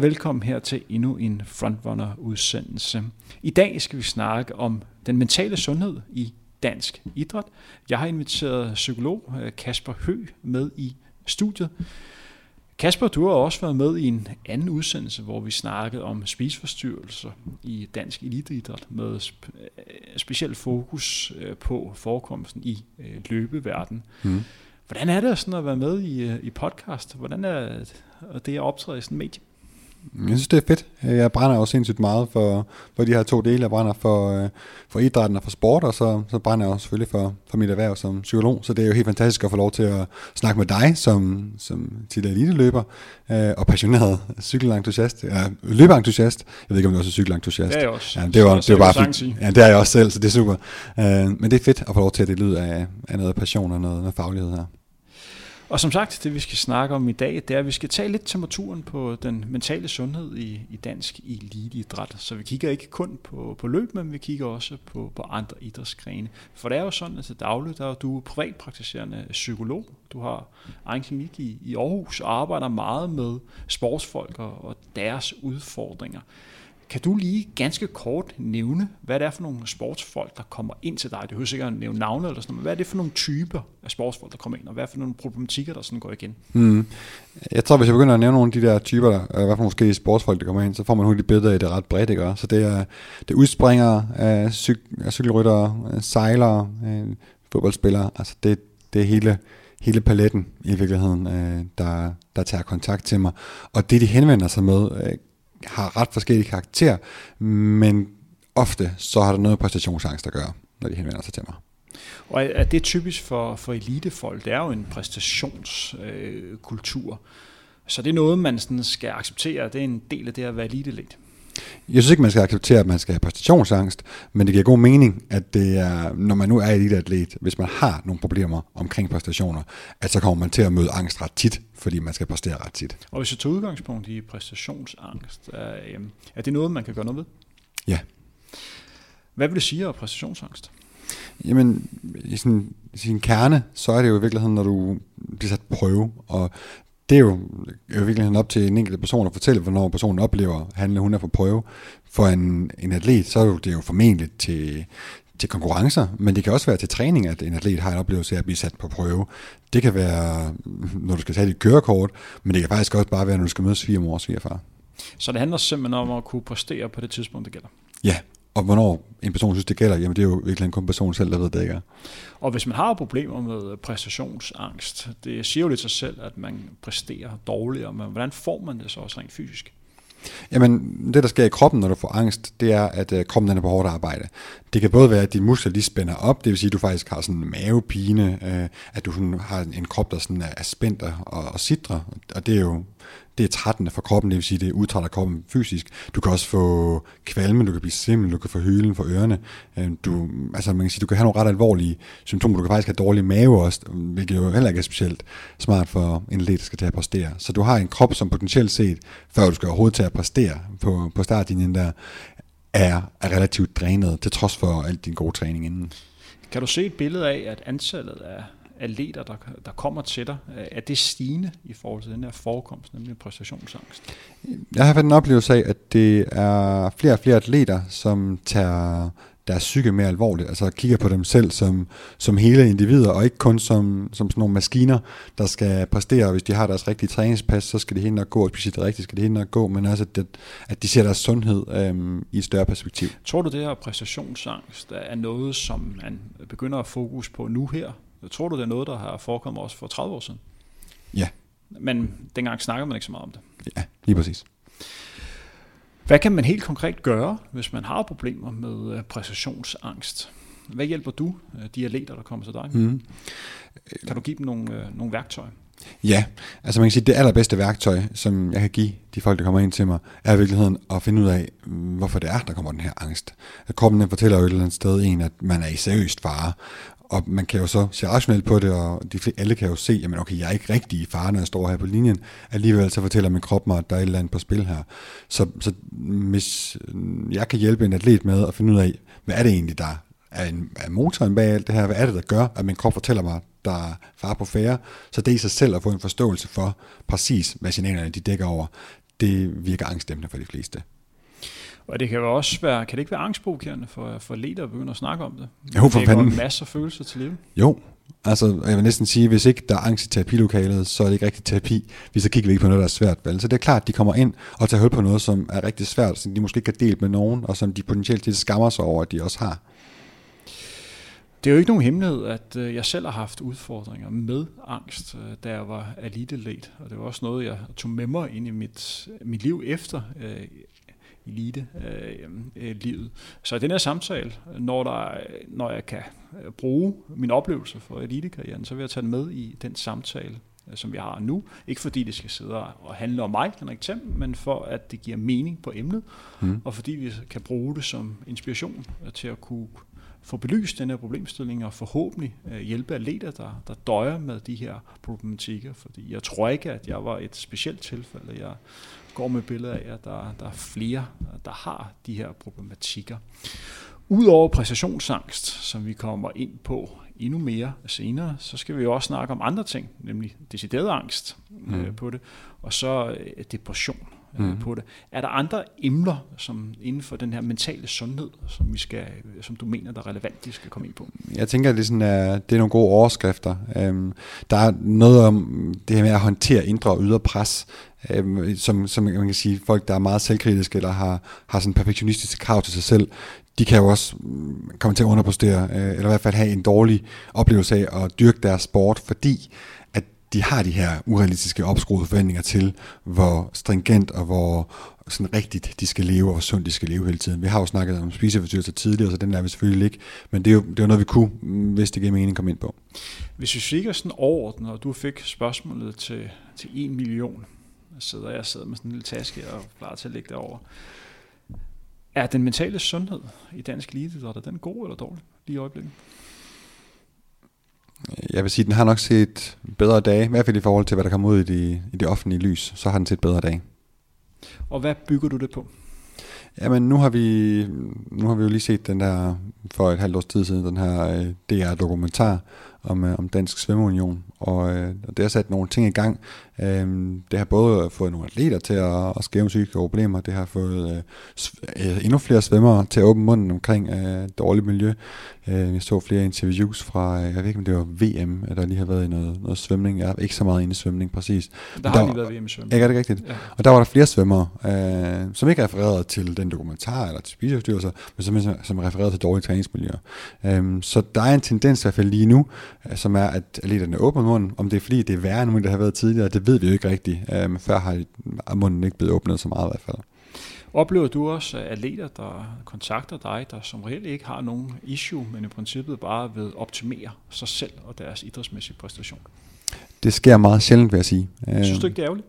Og velkommen her til endnu en Frontrunner-udsendelse. I dag skal vi snakke om den mentale sundhed i dansk idræt. Jeg har inviteret psykolog øh, Kasper Hø med i studiet. Kasper, du har også været med i en anden udsendelse, hvor vi snakkede om spiseforstyrrelser i dansk eliteidræt med sp- øh, speciel fokus øh, på forekomsten i løbeverden. Mm. Hvordan er det sådan at være med i, i podcast? Hvordan er det at optræde i sådan en medie? Jeg synes, det er fedt. Jeg brænder også sindssygt meget for, for de her to dele. Jeg brænder for, øh, for idrætten og for sport, og så, så brænder jeg også selvfølgelig for, for mit erhverv som psykolog. Så det er jo helt fantastisk at få lov til at snakke med dig som, som tidligere eliteløber øh, og passioneret cykelentusiast, ja, løbeentusiast. Jeg ved ikke, om du også er cykelentusiast. Det er jeg også. Ja, det var, det var bare fint. Ja, det er jeg også selv, så det er super. Øh, men det er fedt at få lov til at det lyder af, af noget passion og noget, noget faglighed her. Og som sagt, det vi skal snakke om i dag, det er, at vi skal tage lidt temperaturen på den mentale sundhed i, i dansk eliteidræt. Så vi kigger ikke kun på, på løb, men vi kigger også på, på andre idrætsgrene. For det er jo sådan, at til daglig, der er du privatpraktiserende psykolog. Du har egen klinik i, i Aarhus og arbejder meget med sportsfolk og, og deres udfordringer. Kan du lige ganske kort nævne, hvad det er for nogle sportsfolk, der kommer ind til dig? Det behøver sikkert at nævne navne eller sådan noget, men hvad er det for nogle typer af sportsfolk, der kommer ind, og hvad er for nogle problematikker, der sådan går igen? Mm. Jeg tror, hvis jeg begynder at nævne nogle af de der typer, der, øh, hvad for måske sportsfolk, der kommer ind, så får man hurtigt billeder af det ret bredt, ikke? Så det er, det udspringer udspringere, af cyk- cykelryttere, øh, sejlere, øh, fodboldspillere, altså det, det er hele, hele paletten i virkeligheden, øh, der, der tager kontakt til mig. Og det, de henvender sig med, øh, har ret forskellige karakter, men ofte så har det noget præstationsangst at gøre, når de henvender sig til mig. Og er det typisk for, for elitefolk? Det er jo en præstationskultur. Øh, så det er noget, man sådan skal acceptere. Det er en del af det at være eliteligt. Jeg synes ikke, man skal acceptere, at man skal have præstationsangst, men det giver god mening, at det er, når man nu er eliteatlet, hvis man har nogle problemer omkring præstationer, at så kommer man til at møde angst ret tit, fordi man skal præstere ret tit. Og hvis du tager udgangspunkt i præstationsangst, er, øhm, er det noget, man kan gøre noget ved? Ja. Hvad vil du sige om præstationsangst? Jamen, i sin, sin kerne, så er det jo i virkeligheden, når du bliver sat prøve, og det er jo i virkeligheden op til en enkelt person at fortælle, hvornår personen oplever, at han eller hun er på prøve. For en, en atlet, så er det jo formentlig til, til konkurrencer, men det kan også være til træning, at en atlet har en oplevelse af at blive sat på prøve. Det kan være, når du skal tage dit kørekort, men det kan faktisk også bare være, når du skal møde svigermor og svigerfar. Så det handler simpelthen om at kunne præstere på det tidspunkt, det gælder? Ja, og hvornår en person synes, det gælder, jamen det er jo virkelig kun personen selv, der ved, det ikke er. Og hvis man har problemer med præstationsangst, det siger jo lidt sig selv, at man præsterer dårligere, men hvordan får man det så også rent fysisk? Jamen, det der sker i kroppen, når du får angst, det er, at uh, kroppen den er på hårdt arbejde. Det kan både være, at dine muskler de spænder op, det vil sige, at du faktisk har sådan en mavepine, uh, at du sådan har en krop, der sådan er spændt og, og sidrer, og det er jo det er trættende for kroppen, det vil sige, det udtrætter kroppen fysisk. Du kan også få kvalme, du kan blive simpel, du kan få hylen for ørerne. Øhm, du, altså man kan sige, du kan have nogle ret alvorlige symptomer. Du kan faktisk have dårlig mave også, hvilket jo heller ikke er specielt smart for en læge, der skal til at præstere. Så du har en krop, som potentielt set, før du skal overhovedet til at præstere på, på startlinjen der, er, er relativt drænet, til trods for alt din gode træning inden. Kan du se et billede af, at antallet af atleter, der, der kommer til dig, er det stigende i forhold til den her forekomst, nemlig præstationsangst? Jeg har fået en oplevelse af, at det er flere og flere atleter, som tager deres psyke mere alvorligt, altså kigger på dem selv som, som hele individer, og ikke kun som, som sådan nogle maskiner, der skal præstere, hvis de har deres rigtige træningspas, så skal de hen og gå, og hvis det rigtigt, skal de hen og gå, men også at, at de ser deres sundhed øhm, i et større perspektiv. Tror du, det her præstationsangst er noget, som man begynder at fokus på nu her, Tror du, det er noget, der har forekommet også for 30 år siden? Ja. Men dengang snakker man ikke så meget om det. Ja, lige præcis. Hvad kan man helt konkret gøre, hvis man har problemer med øh, præstationsangst? Hvad hjælper du øh, de atleter, der kommer til dig? Mm. Kan du give dem nogle, øh, nogle værktøjer? Ja, altså man kan sige, at det allerbedste værktøj, som jeg kan give de folk, der kommer ind til mig, er i virkeligheden at finde ud af, hvorfor det er, der kommer den her angst. At kroppen den fortæller jo et eller andet sted en, at man er i seriøst fare, og man kan jo så se rationelt på det, og de, alle kan jo se, jamen okay, jeg er ikke rigtig i fare, når jeg står her på linjen. Alligevel så fortæller min krop mig, at der er et eller andet på spil her. Så, så hvis jeg kan hjælpe en atlet med at finde ud af, hvad er det egentlig, der er, en, er motoren bag alt det her? Hvad er det, der gør, at min krop fortæller mig, der er far på færre? Så det i sig selv at få en forståelse for præcis, hvad signalerne de dækker over. det virker angstdæmpende for de fleste. Og det kan jo også være, kan det ikke være angstprovokerende for, for leder at begynde at snakke om det? Jo, for det fanden. masser af følelser til liv. Jo, altså jeg vil næsten sige, hvis ikke der er angst i terapilokalet, så er det ikke rigtig terapi, hvis så kigger vi ikke på noget, der er svært. Vel? Så det er klart, at de kommer ind og tager hul på noget, som er rigtig svært, som de måske ikke har delt med nogen, og som de potentielt set skammer sig over, at de også har. Det er jo ikke nogen hemmelighed, at øh, jeg selv har haft udfordringer med angst, øh, da jeg var elite og det var også noget, jeg tog med mig ind i mit, mit liv efter øh, elite-livet. Øh, så i den her samtale, når, der, når jeg kan bruge min oplevelse for elitekarrieren, så vil jeg tage den med i den samtale, som vi har nu. Ikke fordi det skal sidde og handle om mig, Henrik Thiem, men for at det giver mening på emnet, mm. og fordi vi kan bruge det som inspiration til at kunne få belyst den her problemstilling og forhåbentlig øh, hjælpe atleter, der, der døjer med de her problematikker. Fordi jeg tror ikke, at jeg var et specielt tilfælde. Jeg går med billeder af, at der, der er flere, der har de her problematikker. Udover præstationsangst, som vi kommer ind på endnu mere senere, så skal vi jo også snakke om andre ting, nemlig decideret angst mm. øh, på det, og så øh, depression mm. på det. Er der andre emner som inden for den her mentale sundhed, som vi skal, som du mener, der er relevant, de skal komme ind på? Jeg tænker, at det er, sådan, uh, det er nogle gode overskrifter. Um, der er noget om det her med at håndtere indre og ydre pres, øh, som, som man kan sige, folk, der er meget selvkritiske, eller har, har sådan perfektionistiske krav til sig selv, de kan jo også mm, komme til at underpostere, øh, eller i hvert fald have en dårlig oplevelse af at dyrke deres sport, fordi at de har de her urealistiske opskruede forventninger til, hvor stringent og hvor sådan rigtigt de skal leve, og hvor sundt de skal leve hele tiden. Vi har jo snakket om spiseforstyrrelser tidligere, så den er vi selvfølgelig ikke, men det er jo, det er noget, vi kunne, mm, hvis det giver mening, komme ind på. Hvis vi kigger sådan overordnet, og du fik spørgsmålet til, til 1 million, sidder jeg sidder med sådan en lille taske og klar til at lægge det over. Er den mentale sundhed i dansk eliteidræt, er den god eller dårlig lige i øjeblikket? Jeg vil sige, at den har nok set bedre dage, i hvert fald i forhold til, hvad der kommer ud i det, i det offentlige lys, så har den set bedre dage. Og hvad bygger du det på? Jamen, nu har vi, nu har vi jo lige set den der, for et halvt års tid siden, den her øh, DR-dokumentar om, øh, om Dansk Svømmeunion, og, øh, og det har sat nogle ting i gang. Øh, det har både fået nogle atleter til at, at skæve psykiske problemer, det har fået øh, øh, endnu flere svømmere til at åbne munden omkring øh, dårligt miljø. Øh, jeg så flere interviews fra, jeg ved ikke om det var VM, der lige har været i noget, noget svømning. Jeg er ikke så meget inde i svømning, præcis. Der har der, lige været VM i svømning. Ikke er det rigtigt? Ja. Og der var der flere svømmere, øh, som ikke refererede til den dokumentar eller til spiseforstyrrelser, men som, som refererede til dårlige træningsmiljøer. Øh, så der er en tendens i hvert fald lige nu, øh, som er, at atleterne åbner munden. Om det er fordi, det er værre, end det har været tidligere, det ved vi jo ikke rigtigt. Øh, men før har munden ikke blevet åbnet så meget i hvert fald. Oplever du også atleter, der kontakter dig, der som reelt ikke har nogen issue, men i princippet bare ved optimere sig selv og deres idrætsmæssige præstation? Det sker meget sjældent, vil jeg sige. Synes du ikke, det er ærgerligt?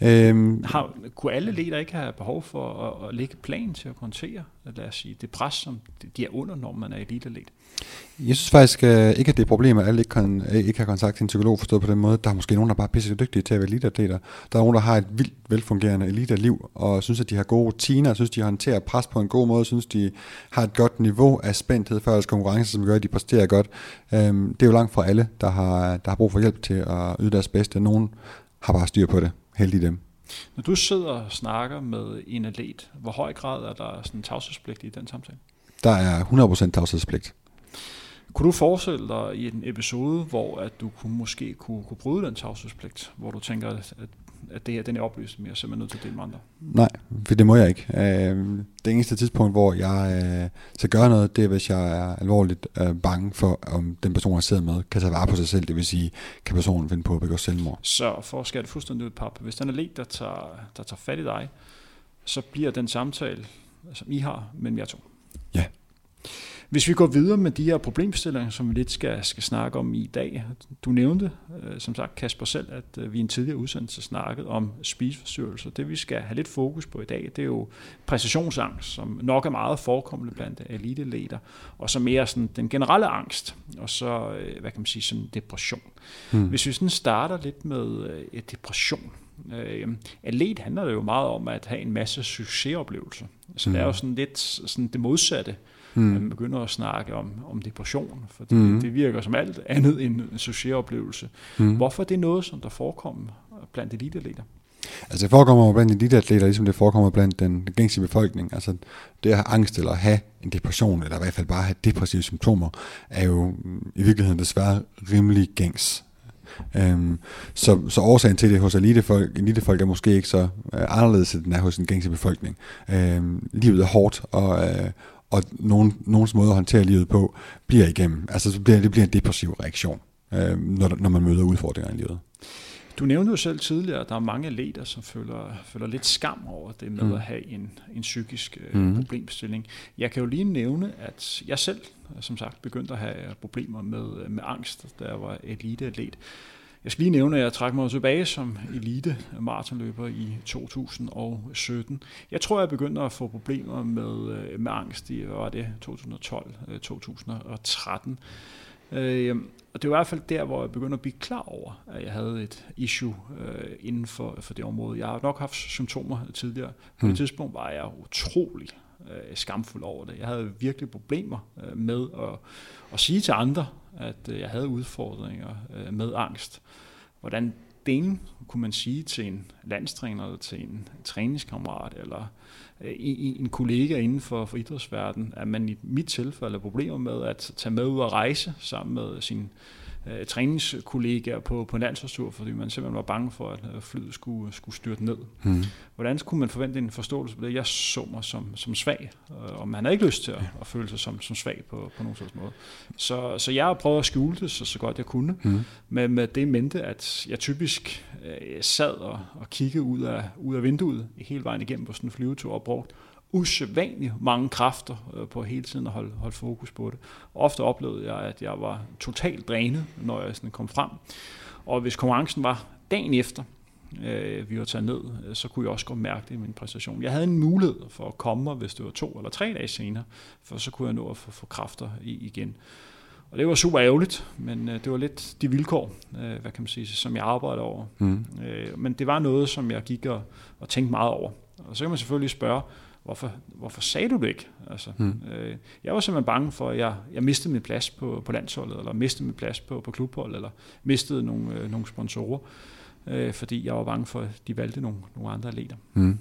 Øhm, har, kunne alle leder ikke have behov for at, at lægge plan til at håndtere, lad os sige, det pres, som de er under, når man er elite-atlet? Jeg synes faktisk uh, ikke, at det er et problem, at alle ikke, kan, ikke har kontakt til en psykolog forstået på den måde. Der er måske nogen, der er bare pisse dygtige til at være eliteatleter. Der er nogen, der har et vildt velfungerende elite-liv, og synes, at de har gode rutiner, synes, de håndterer pres på en god måde, synes, de har et godt niveau af spændthed for deres konkurrence, som gør, at de præsterer godt. Um, det er jo langt fra alle, der har, der har brug for hjælp til at yde deres bedste. Nogen har bare styr på det. Heldig dem. Når du sidder og snakker med en atlet, hvor høj grad er der sådan tavshedspligt i den samtale? Der er 100% tavshedspligt. Kunne du forestille dig i en episode, hvor at du kunne, måske kunne, kunne bryde den tavshedspligt, hvor du tænker, at, at det her den er oplyst, men jeg er simpelthen nødt til at dele med andre? Nej, for det må jeg ikke. Øh, det eneste tidspunkt, hvor jeg øh, skal gøre noget, det er, hvis jeg er alvorligt øh, bange for, om den person, jeg sidder med, kan tage vare på sig selv. Det vil sige, kan personen finde på at begå selvmord. Så for at skære det fuldstændig ud, pap, hvis den er let, der tager, der tager fat i dig, så bliver den samtale, som I har, mellem jer to. Hvis vi går videre med de her problemstillinger, som vi lidt skal, skal snakke om i dag. Du nævnte, øh, som sagt Kasper selv, at øh, vi i en tidligere udsendelse snakket om spiseforstyrrelser. Det vi skal have lidt fokus på i dag, det er jo præstationsangst, som nok er meget forekommende blandt eliteleter, og så mere sådan den generelle angst, og så, øh, hvad kan man sige, sådan depression. Hmm. Hvis vi sådan starter lidt med et depression, Øh, atlet handler det jo meget om at have en masse succesoplevelser. Så mm. det er jo sådan lidt sådan det modsatte mm. man begynder at snakke om, om depression, for det, mm. det virker som alt andet end en succesoplevelse. Mm. Hvorfor er det noget, som der forekommer blandt eliteatleter? Altså det forekommer blandt eliteatleter, ligesom det forekommer blandt den, gængse befolkning. Altså det at have angst eller have en depression, eller i hvert fald bare have depressive symptomer, er jo i virkeligheden desværre rimelig gængs. Øhm, så, så årsagen til det hos elitefolk, elitefolk er måske ikke så øh, anderledes, end den er hos den gængse befolkning. Øhm, livet er hårdt, og, øh, og nogen, nogens måde at håndtere livet på bliver igennem. Altså så bliver, det bliver en depressiv reaktion, øh, når, når man møder udfordringer i livet. Du nævnte jo selv tidligere, at der er mange atleter, som føler, føler lidt skam over det med mm. at have en, en psykisk øh, mm. problemstilling. Jeg kan jo lige nævne, at jeg selv, som sagt, begyndte at have problemer med, med angst, da jeg var eliteatlet. Jeg skal lige nævne, at jeg trak mig tilbage som elite maratonløber i 2017. Jeg tror, jeg begyndte at få problemer med, øh, med angst i, hvad var det, 2012-2013. Øh, og det var i hvert fald der, hvor jeg begyndte at blive klar over, at jeg havde et issue øh, inden for, for det område. Jeg har nok haft symptomer tidligere. På mm. det tidspunkt var jeg utrolig øh, skamfuld over det. Jeg havde virkelig problemer øh, med at, at sige til andre, at øh, jeg havde udfordringer øh, med angst. Hvordan den kunne man sige til en landstræner, eller til en træningskammerat, eller øh, en kollega inden for, for idrætsverdenen, at man i mit tilfælde har problemer med at tage med ud og rejse sammen med sin øh, træningskollegaer på, på en landsholdstur, fordi man simpelthen var bange for, at øh, flyet skulle, skulle styrte ned. Mm. Hvordan kunne man forvente en forståelse på det? Jeg så mig som, som svag, og man har ikke lyst til at, at føle sig som, som svag på, på nogen slags måde. Så, så jeg prøvet at skjule det så, så godt jeg kunne, mm. med, med det mente, at jeg typisk øh, sad og, og kiggede ud af, ud af vinduet hele vejen igennem på sådan en flyvetur og brugt usædvanligt mange kræfter øh, på hele tiden at holde, holde fokus på det. Ofte oplevede jeg, at jeg var totalt drænet, når jeg sådan kom frem. Og hvis konkurrencen var dagen efter, øh, vi var taget ned, øh, så kunne jeg også godt mærke det i min præstation. Jeg havde en mulighed for at komme, hvis det var to eller tre dage senere, for så kunne jeg nå at få, få kræfter i, igen. Og det var super ærgerligt, men øh, det var lidt de vilkår, øh, hvad kan man sige, som jeg arbejdede over. Mm. Øh, men det var noget, som jeg gik og, og tænkte meget over. Og så kan man selvfølgelig spørge, hvorfor, hvorfor sagde du det ikke? Altså, mm. øh, jeg var simpelthen bange for, at jeg, jeg mistede min plads på, på landsholdet, eller mistede min plads på, på klubholdet, eller mistede nogle, øh, nogle sponsorer, øh, fordi jeg var bange for, at de valgte nogle, nogle andre atleter. Mm.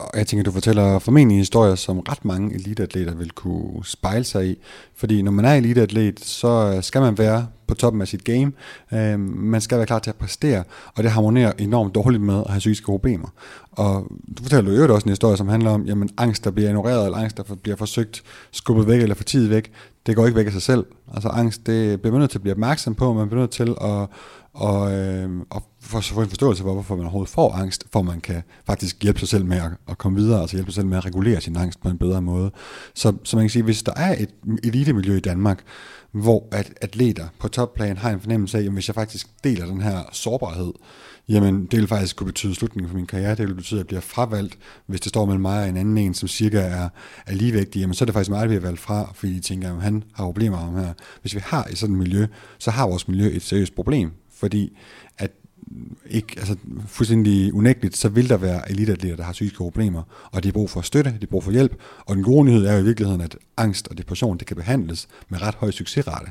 Og jeg tænker, du fortæller formentlig historier, som ret mange eliteatleter vil kunne spejle sig i. Fordi når man er eliteatlet, så øh, skal man være på toppen af sit game. Øh, man skal være klar til at præstere, og det harmonerer enormt dårligt med at have psykiske problemer. Og du fortæller jo også en historie, som handler om, jamen angst, der bliver ignoreret, eller angst, der bliver forsøgt skubbet væk eller for tid væk, det går ikke væk af sig selv. Altså angst, det bliver man nødt til at blive opmærksom på, man bliver nødt til at og, øh, og for få en forståelse for, hvorfor man overhovedet får angst, for man kan faktisk hjælpe sig selv med at, at komme videre, altså hjælpe sig selv med at regulere sin angst på en bedre måde. Så, så man kan sige, hvis der er et elitemiljø i Danmark, hvor at atleter på topplan har en fornemmelse af, at hvis jeg faktisk deler den her sårbarhed, jamen det vil faktisk kunne betyde slutningen for min karriere, det vil betyde, at jeg bliver fravalgt, hvis det står mellem mig og en anden en, som cirka er, er ligevægtig, jamen så er det faktisk mig, der bliver valgt fra, fordi de tænker, at han har problemer med her. Hvis vi har et sådan miljø, så har vores miljø et seriøst problem, fordi at ikke, altså fuldstændig unægteligt, så vil der være elitatleter, der har psykiske problemer, og de har brug for støtte, de har brug for hjælp, og den gode nyhed er jo i virkeligheden, at angst og depression, det kan behandles med ret høj succesrate.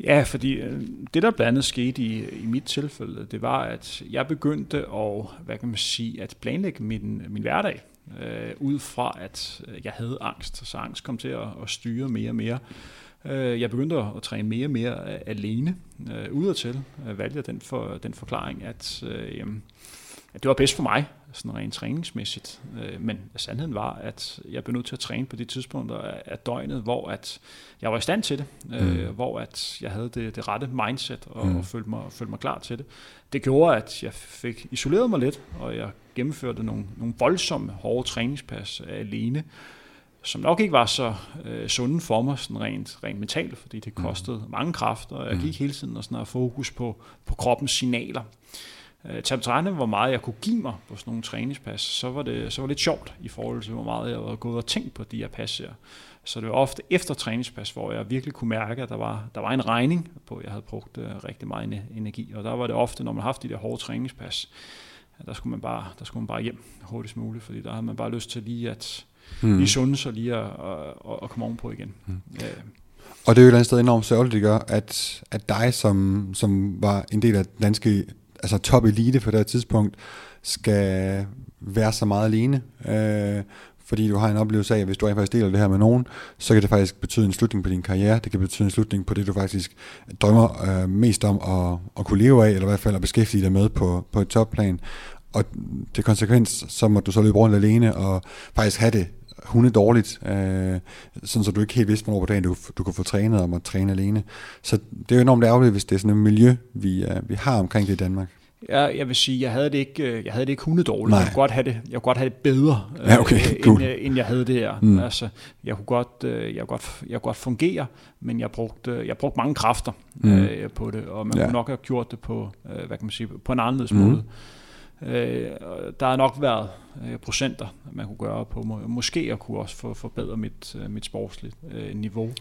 Ja, fordi øh, det, der blandt andet skete i, i mit tilfælde, det var, at jeg begyndte at, hvad kan man sige, at planlægge min, min hverdag, øh, ud fra, at jeg havde angst. Så angst kom til at, at styre mere og mere. Øh, jeg begyndte at træne mere og mere alene øh, udadtil. Jeg valgte den, for, den forklaring, at, øh, at det var bedst for mig, sådan rent træningsmæssigt. Øh, men sandheden var, at jeg blev nødt til at træne på de tidspunkter af døgnet, hvor at jeg var i stand til det, øh, mm. hvor at jeg havde det, det rette mindset og, mm. og følte, mig, følte mig klar til det. Det gjorde, at jeg fik isoleret mig lidt, og jeg gennemførte nogle, nogle voldsomme, hårde træningspas alene, som nok ikke var så øh, sunde for mig, sådan rent, rent mentalt, fordi det mm. kostede mm. mange kræfter, og jeg mm. gik hele tiden og sådan fokus på, på kroppens signaler. Øh, til hvor meget jeg kunne give mig på sådan nogle træningspas, så var det, så var det lidt sjovt i forhold til, hvor meget jeg havde gået og tænkt på de her pas her. Så det var ofte efter træningspas, hvor jeg virkelig kunne mærke, at der var, der var en regning på, at jeg havde brugt uh, rigtig meget energi. Og der var det ofte, når man har haft de der hårde træningspas, der skulle man bare, der skulle man bare hjem hurtigst muligt, fordi der havde man bare lyst til lige at mm. lige sunde sig lige at, at, at komme ovenpå igen. Mm. Ja. Og det er jo et eller andet sted enormt sørgeligt, det gør, at, at dig, som, som var en del af danske altså top elite på det tidspunkt, skal være så meget alene. Øh, fordi du har en oplevelse af, at hvis du faktisk deler det her med nogen, så kan det faktisk betyde en slutning på din karriere, det kan betyde en slutning på det, du faktisk drømmer øh, mest om at, at kunne leve af, eller i hvert fald at beskæftige dig med på, på et topplan. Og til konsekvens, så må du så løbe rundt alene og faktisk have det hunde dårligt, øh, sådan så du ikke helt vidste, hvornår på dagen du, du kunne få trænet om at træne alene. Så det er jo enormt ærgerligt, hvis det er sådan et miljø, vi, uh, vi har omkring det i Danmark. Ja, jeg vil sige, jeg havde det ikke, øh, jeg havde det ikke hundedårligt. Nej. Jeg kunne godt have det, jeg kunne godt have det bedre, ja, okay, øh, cool. end, end, jeg havde det her. Mm. Altså, jeg kunne godt, jeg kunne godt, jeg kunne godt fungere, men jeg brugte, jeg brugte mange kræfter mm. øh, på det, og man ja. kunne nok have gjort det på, øh, hvad kan man sige, på en anderledes mm. måde. Øh, der har nok været øh, procenter, man kunne gøre på. Måske jeg kunne også få forbedre mit, øh, mit sportslige øh, niveau.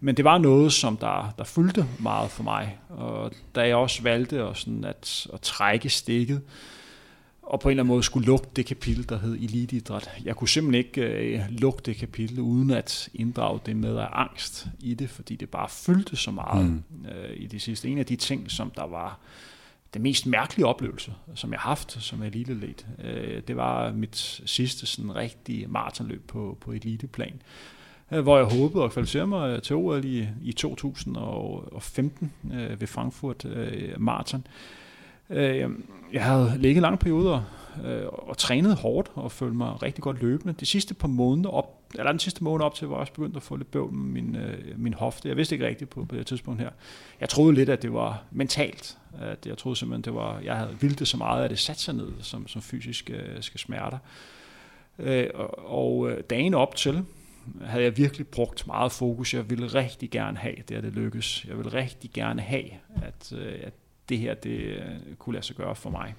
Men det var noget, som der, der fyldte meget for mig. Og da jeg også valgte at, sådan at, at trække stikket, og på en eller anden måde skulle lukke det kapitel, der hed eliteidræt. Jeg kunne simpelthen ikke øh, lukke det kapitel, uden at inddrage det med af angst i det, fordi det bare fyldte så meget mm. øh, i det sidste. En af de ting, som der var den mest mærkelige oplevelse, som jeg har haft som eliteatlet, øh, det var mit sidste sådan rigtige maratonløb på, på eliteplan, øh, hvor jeg håbede at kvalificere mig til OL i, i 2015 øh, ved Frankfurt øh, Marathon. Øh, jeg havde ligget lange perioder øh, og trænet hårdt og følte mig rigtig godt løbende. De sidste par måneder op eller den sidste måned op til, hvor jeg også begyndte at få lidt bøvl med min, øh, min hofte. Jeg vidste ikke rigtigt på, på det tidspunkt her. Jeg troede lidt, at det var mentalt. At jeg troede simpelthen, det var, jeg havde vildt det så meget, at det satte sig ned som, som fysisk øh, skal smerter. Øh, og, og øh, dagen op til, havde jeg virkelig brugt meget fokus. Jeg ville rigtig gerne have, det at det lykkes. Jeg ville rigtig gerne have, at, øh, at det her det øh, kunne lade sig gøre for mig.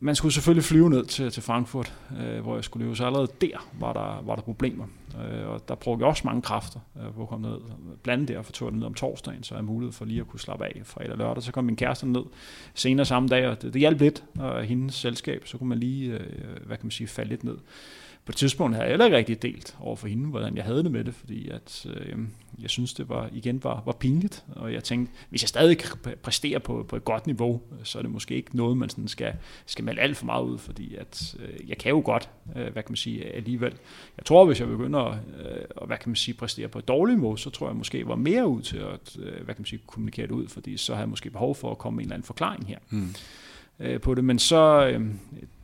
Man skulle selvfølgelig flyve ned til, til Frankfurt, øh, hvor jeg skulle leve, så allerede der var der, var der problemer. Øh, og der brugte jeg også mange kræfter øh, på at komme ned. Blandt der for tog jeg ned om torsdagen, så jeg mulighed for lige at kunne slappe af fredag og lørdag. Så kom min kæreste ned senere samme dag, og det, det hjalp lidt, og hendes selskab, så kunne man lige, øh, hvad kan man sige, falde lidt ned på et tidspunkt havde jeg heller ikke rigtig delt over for hende, hvordan jeg havde det med det, fordi at, øh, jeg synes, det var igen var, var pinligt, og jeg tænkte, hvis jeg stadig kan præstere på, på et godt niveau, så er det måske ikke noget, man sådan skal, skal melde alt for meget ud, fordi at, øh, jeg kan jo godt, øh, hvad kan man sige, alligevel. Jeg tror, hvis jeg begynder at, øh, hvad kan man sige, præstere på et dårligt niveau, så tror jeg måske var mere ud til at, øh, hvad kan man sige, kommunikere det ud, fordi så har jeg måske behov for at komme med en eller anden forklaring her. Mm øh, på det. Men så øh,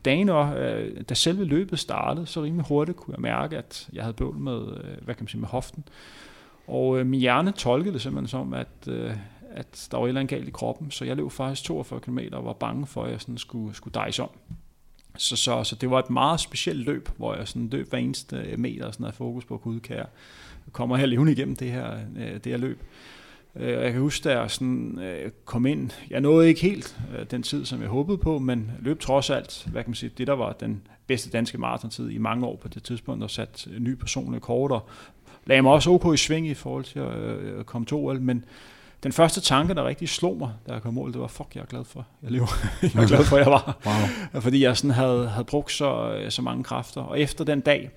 dagen, øh, da selve løbet startede, så rimelig hurtigt kunne jeg mærke, at jeg havde bøvl med, øh, hvad kan man sige, med hoften. Og øh, min hjerne tolkede det simpelthen som, at, øh, at der var et eller andet galt i kroppen, så jeg løb faktisk 42 km og var bange for, at jeg sådan skulle, skulle dejse om. Så, så, så det var et meget specielt løb, hvor jeg sådan løb hver eneste øh, meter og sådan havde fokus på, at kan jeg kommer her levende igennem det her, øh, det her løb. Øh, og jeg kan huske, da jeg sådan, øh, kom ind, jeg nåede ikke helt øh, den tid, som jeg håbede på, men løb trods alt, hvad kan man sige, det der var den bedste danske maratontid i mange år på det tidspunkt, og sat en ny personlig kort, og lagde mig også ok i sving i forhold til at komme til OL, men den første tanke, der rigtig slog mig, da jeg kom mål, det var, fuck, jeg er glad for, jeg lever. jeg er glad for, jeg var. Wow. Fordi jeg sådan havde, havde brugt så, så mange kræfter. Og efter den dag,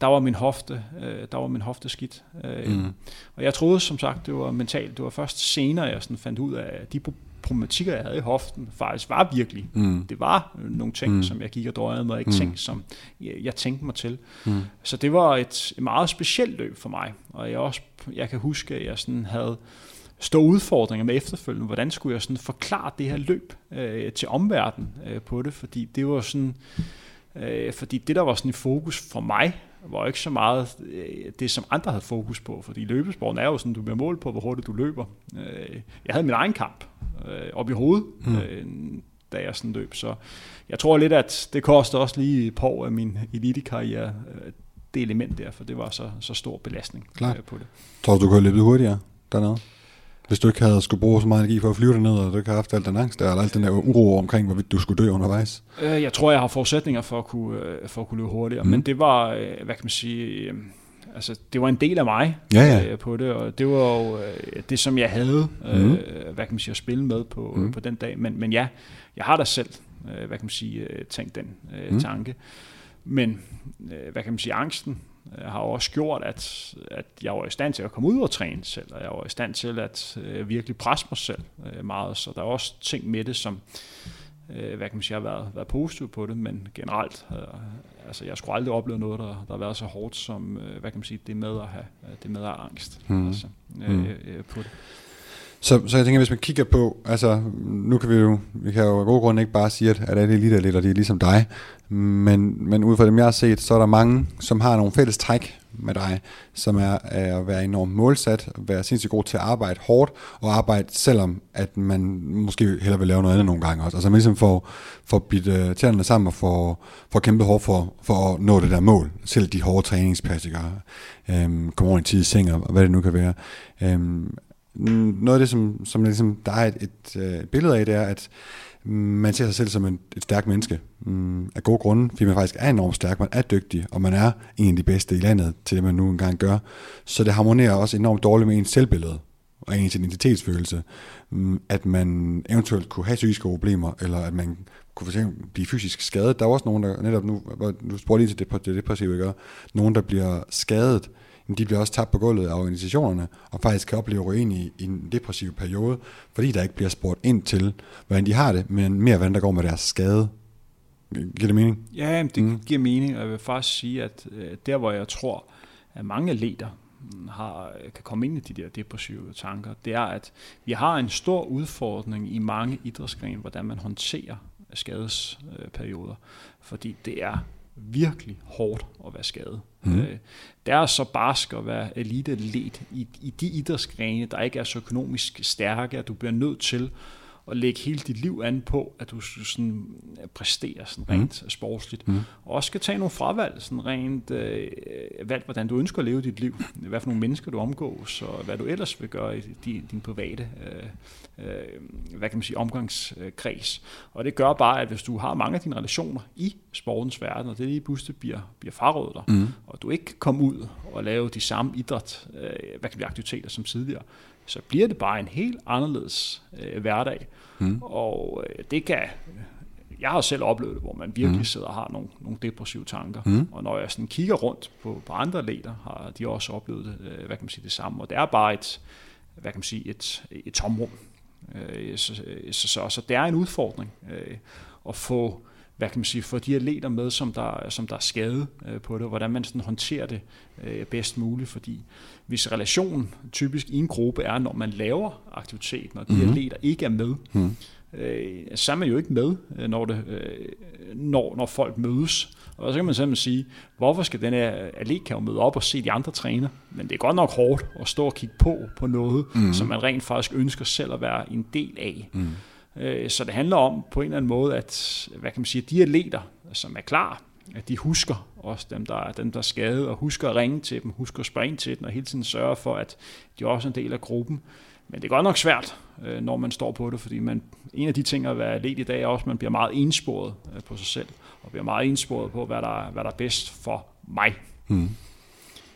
der var min hofte, øh, der var min hofte skidt. Øh, mm. Og jeg troede som sagt, det var mentalt. Det var først senere, jeg sådan fandt ud af, at de problematikker, jeg havde i hoften, faktisk var virkelig. Mm. Det var nogle ting, mm. som jeg gik og drøjede med, ikke mm. ting, som jeg, jeg tænkte mig til. Mm. Så det var et, et meget specielt løb for mig. Og jeg, også, jeg kan huske, at jeg sådan havde store udfordringer med efterfølgende. Hvordan skulle jeg sådan forklare det her løb øh, til omverdenen øh, på det? Fordi det var sådan... Øh, fordi det, der var sådan i fokus for mig, var ikke så meget øh, det, som andre havde fokus på, fordi løbesporten er jo sådan, du bliver målt på, hvor hurtigt du løber. Øh, jeg havde min egen kamp øh, op i hovedet, mm. da jeg sådan løb, så jeg tror lidt, at det kostede også lige på af min elitekarriere, det element der, for det var så, så stor belastning Klar. På det. Tror du, du kunne løbet hurtigere dernede? Hvis du ikke havde skulle bruge så meget energi for at flyve derned, og du ikke havde haft alt den angst der, eller alt den der uro omkring, hvorvidt du skulle dø undervejs? Øh, jeg tror, jeg har forudsætninger for at kunne, øh, for at kunne løbe hurtigere, mm. men det var, øh, hvad kan man sige, altså det var en del af mig ja, ja. på det, og det var jo det, som jeg havde, mm. hvad kan man sige, at spille med på, mm. på den dag. Men, men ja, jeg har da selv, hvad kan man sige, tænkt den mm. tanke. Men, hvad kan man sige, angsten, øh, har også gjort, at, at jeg var i stand til at komme ud og træne selv, og jeg var i stand til at øh, virkelig presse mig selv øh, meget. Så der er også ting med det, som øh, hvad kan man sige, har været, været positiv på det, men generelt, øh, altså jeg skulle aldrig opleve noget, der, der har været så hårdt som, øh, hvad kan man sige, det med at have, det med at have angst mm. altså, øh, mm. øh, på det. Så, så jeg tænker, hvis man kigger på, altså nu kan vi jo, vi kan jo af gode grunde ikke bare sige, at, at alle eliteatleter, de er ligesom dig, men, men ud fra dem, jeg har set, så er der mange, som har nogle fælles træk med dig, som er, er at være enormt målsat, være sindssygt god til at arbejde hårdt, og arbejde selvom, at man måske hellere vil lave noget andet nogle gange også. Altså man ligesom får, får bidt øh, uh, tænderne sammen og får, får kæmpet hårdt for, for at nå det der mål. Selv de hårde træningspassikere, øhm, kommer over i tid i seng, og hvad det nu kan være. Øhm, Mm, noget af det, som, som ligesom, der er et, et, øh, billede af, det er, at man ser sig selv som en, et stærkt menneske. Mm, af gode grunde, fordi man faktisk er enormt stærk, man er dygtig, og man er en af de bedste i landet til det, man nu engang gør. Så det harmonerer også enormt dårligt med ens selvbillede og ens identitetsfølelse, mm, at man eventuelt kunne have psykiske problemer, eller at man kunne for eksempel blive fysisk skadet. Der er også nogen, der netop nu, nu du spurgte lige til det, det depressive, ikke? nogen, der bliver skadet, de bliver også tabt på gulvet af organisationerne, og faktisk kan opleve i, i en depressiv periode, fordi der ikke bliver spurgt ind til, hvordan de har det, men mere, hvordan der går med deres skade. Giver det mening? Ja, det mm. giver mening, og jeg vil faktisk sige, at øh, der, hvor jeg tror, at mange atleter har, kan komme ind i de der depressive tanker, det er, at vi har en stor udfordring i mange idrætsgrene, hvordan man håndterer skadesperioder, fordi det er virkelig hårdt at være skadet. Mm. Øh, det er så barsk at være elite-atlet i, i de idrætsgrene, der ikke er så økonomisk stærke, at du bliver nødt til at lægge hele dit liv an på, at du sådan præsterer sådan rent mm. sportsligt. Mm. Og også skal tage nogle fravalg, sådan rent øh, valg, hvordan du ønsker at leve dit liv, hvad for nogle mennesker du omgås, og hvad du ellers vil gøre i din, din private øh, øh, hvad kan man sige, omgangskreds. Og det gør bare, at hvis du har mange af dine relationer i sportens verden, og det lige pludselig bliver, bliver frarådet dig, mm. og du ikke kan komme ud og lave de samme idræt, øh, hvad kan vi aktiviteter som tidligere, så bliver det bare en helt anderledes øh, hverdag. Mm. Og øh, det kan, jeg har selv oplevet det, hvor man virkelig mm. sidder og har nogle, nogle depressive tanker. Mm. Og når jeg sådan kigger rundt på, på andre leder, har de også oplevet det, øh, hvad kan man sige, det samme. Og det er bare et, hvad kan man sige, et, et tomrum. Øh, så, så, så, så det er en udfordring øh, at få hvad kan man sige, få de atleter med, som der, som der er skadet øh, på det, og hvordan man sådan håndterer det øh, bedst muligt, fordi hvis relationen typisk i en gruppe er, når man laver aktiviteten, og de mm-hmm. atleter ikke er med, mm. øh, så er man jo ikke med, øh, når, det, øh, når, når folk mødes. Og så kan man simpelthen sige, hvorfor skal den her atlet kan jo møde op og se de andre træne, men det er godt nok hårdt at stå og kigge på på noget, mm. som man rent faktisk ønsker selv at være en del af. Mm. Øh, så det handler om på en eller anden måde, at hvad kan man sige, de atleter, som er klar, at de husker også dem, der, dem, der er skadet, og husker at ringe til dem, husker at springe til dem, og hele tiden sørge for, at de også er en del af gruppen. Men det er godt nok svært, øh, når man står på det, fordi man, en af de ting at være atlet i dag er også, at man bliver meget ensporet øh, på sig selv, og bliver meget ensporet på, hvad der, hvad der er bedst for mig. Mm.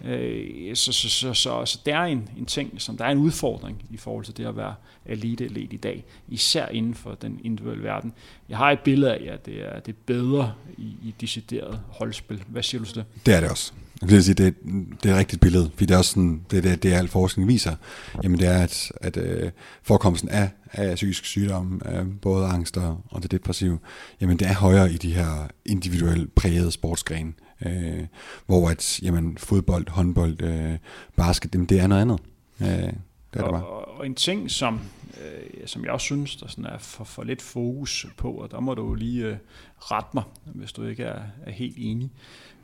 Øh, så, så, så, så, så der er en, en ting, som der er en udfordring i forhold til det at være elite elite i dag, især inden for den individuelle verden. Jeg har et billede af, at det er, det er bedre i, i decideret holdspil. Hvad siger du til det? Det er det også. Jeg vil sige, det, det er et rigtigt billede, fordi det er også sådan, det, det, det al forskning viser, jamen det er, at, at øh, forekomsten af, af psykisk sygdom, øh, både angst og, og det depressive, jamen det er højere i de her individuelt prægede sportsgrene øh, hvor at, jamen, fodbold, håndbold, øh, basket, jamen, det er noget andet. Øh, det er og, det bare. og en ting, som, øh, som jeg også synes, der sådan er for, for lidt fokus på, og der må du jo lige øh, rette mig, hvis du ikke er, er helt enig,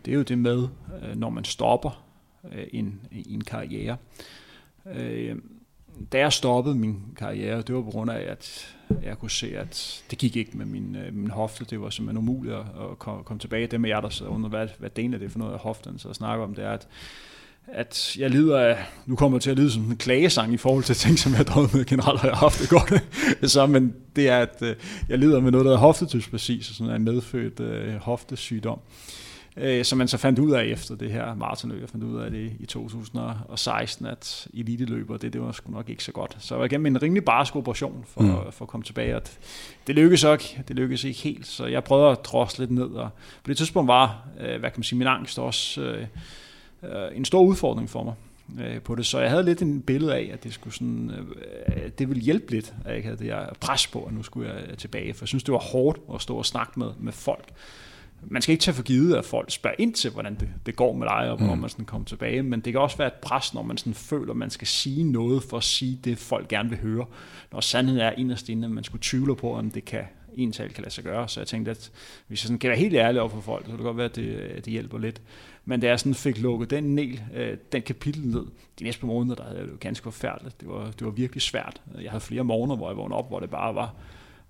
det er jo det med, øh, når man stopper øh, en, en karriere. Øh, da jeg stoppede min karriere, det var på grund af, at jeg kunne se, at det gik ikke med min, øh, min hofte. Det var simpelthen umuligt at, at komme, komme tilbage. Det med jer, der sidder under, hvad, hvad delen af det for noget af hoften, så jeg snakker om, det er, at at jeg lider af, nu kommer jeg til at lyde som en klagesang i forhold til ting, som jeg har med generelt, har jeg haft det godt. så, men det er, at øh, jeg lider med noget, der hedder hoftetyspasi, så sådan en medfødt øh, hoftesygdom øh, som man så fandt ud af efter det her maratonløb. Jeg fandt ud af det i 2016, at eliteløber, det, det var sgu nok ikke så godt. Så jeg var igennem en rimelig barsk operation for, mm. for at komme tilbage. Og det lykkedes ikke, det lykkedes ikke helt, så jeg prøvede at drosle lidt ned. Og på det tidspunkt var, øh, hvad kan man sige, min angst også... Øh, øh, en stor udfordring for mig øh, på det. Så jeg havde lidt en billede af, at det skulle sådan, øh, det ville hjælpe lidt, at jeg ikke havde det her pres på, at nu skulle jeg tilbage. For jeg synes, det var hårdt at stå og snakke med, med folk. Man skal ikke tage for givet, at folk spørger ind til, hvordan det, det går med dig, og hvornår mm. man sådan kommer tilbage. Men det kan også være et pres, når man sådan føler, at man skal sige noget for at sige det, folk gerne vil høre. Når sandheden er inderst inde, at man skulle tvivle på, om det kan en tal kan lade sig gøre. Så jeg tænkte, at hvis jeg sådan kan være helt ærlig over for folk, så kan det godt være, at det, det hjælper lidt. Men da jeg sådan fik lukket den nel, øh, den kapitel ned, de næste par måneder, der havde det ganske forfærdeligt. Det var, det var virkelig svært. Jeg havde flere morgener, hvor jeg vågnede op, hvor det bare var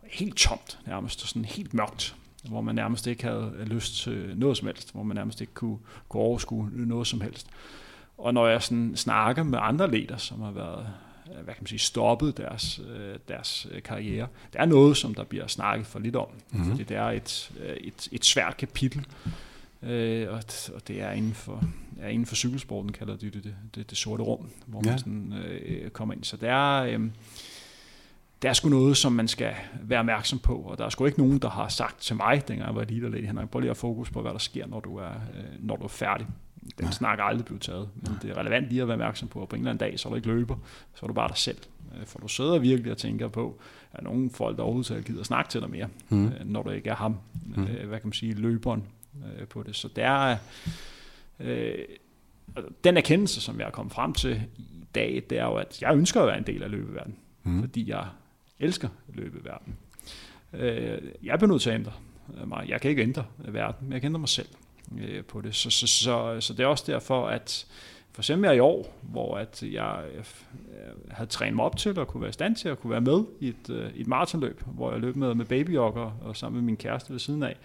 helt tomt nærmest, og sådan helt mørkt hvor man nærmest ikke havde lyst til noget som helst, hvor man nærmest ikke kunne, kunne overskue noget som helst. Og når jeg sådan snakker med andre ledere, som har været hvad kan man sige, stoppet deres, øh, deres karriere. Det er noget, som der bliver snakket for lidt om, mm-hmm. fordi det er et, øh, et, et svært kapitel, øh, og, og det er inden for, er inden for cykelsporten, kalder de det det, det, det sorte rum, hvor ja. man sådan, øh, kommer ind. Så det er, øh, det er sgu noget, som man skal være opmærksom på, og der er sgu ikke nogen, der har sagt til mig, dengang jeg var elite han har prøv lige at fokus på, hvad der sker, når du er, øh, når du er færdig. Den Nej. snak er aldrig blevet taget, men Nej. det er relevant lige at være opmærksom på, at på en eller anden dag, så er du ikke løber, så er du bare dig selv. Øh, for du sidder virkelig og tænker på, at nogen folk, der overhovedet gider at snakke til dig mere, mm. når du ikke er ham, mm. hvad kan man sige, løberen på det. Så det er, øh, den erkendelse, som jeg er kommet frem til i dag, det er jo, at jeg ønsker at være en del af løbeverdenen, mm. fordi jeg elsker løbeverdenen. Øh, jeg bliver nødt til at ændre øh, mig. Jeg kan ikke ændre øh, verden, men jeg kan ændre mig selv øh, på det. Så, så, så, så det er også derfor, at for eksempel i år, hvor at jeg havde trænet mig op til at kunne være i stand til at kunne være med i et, et maratonløb, hvor jeg løb med, med babyjogger og sammen med min kæreste ved siden af.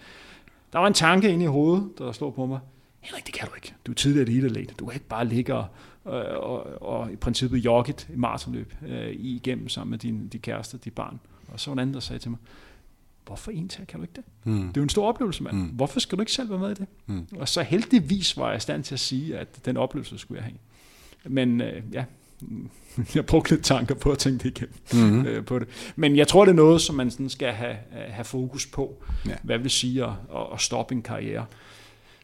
Der var en tanke inde i hovedet, der slog på mig. Henrik, det kan du ikke. Du er tidligere elite Du kan ikke bare ligge og, og, og, og i princippet jogge et maratonløb øh, igennem sammen med din, din kæreste, dit barn. Og så var en anden, der sagde til mig, hvorfor en til kan du ikke det? Mm. Det er jo en stor oplevelse, mand. Mm. Hvorfor skal du ikke selv være med i det? Mm. Og så heldigvis var jeg i stand til at sige, at den oplevelse skulle jeg have. Men øh, ja, jeg brugte lidt tanker på at tænke det igennem mm-hmm. øh, på det. Men jeg tror, det er noget, som man sådan skal have, have fokus på. Ja. Hvad vil sige at, at stoppe en karriere?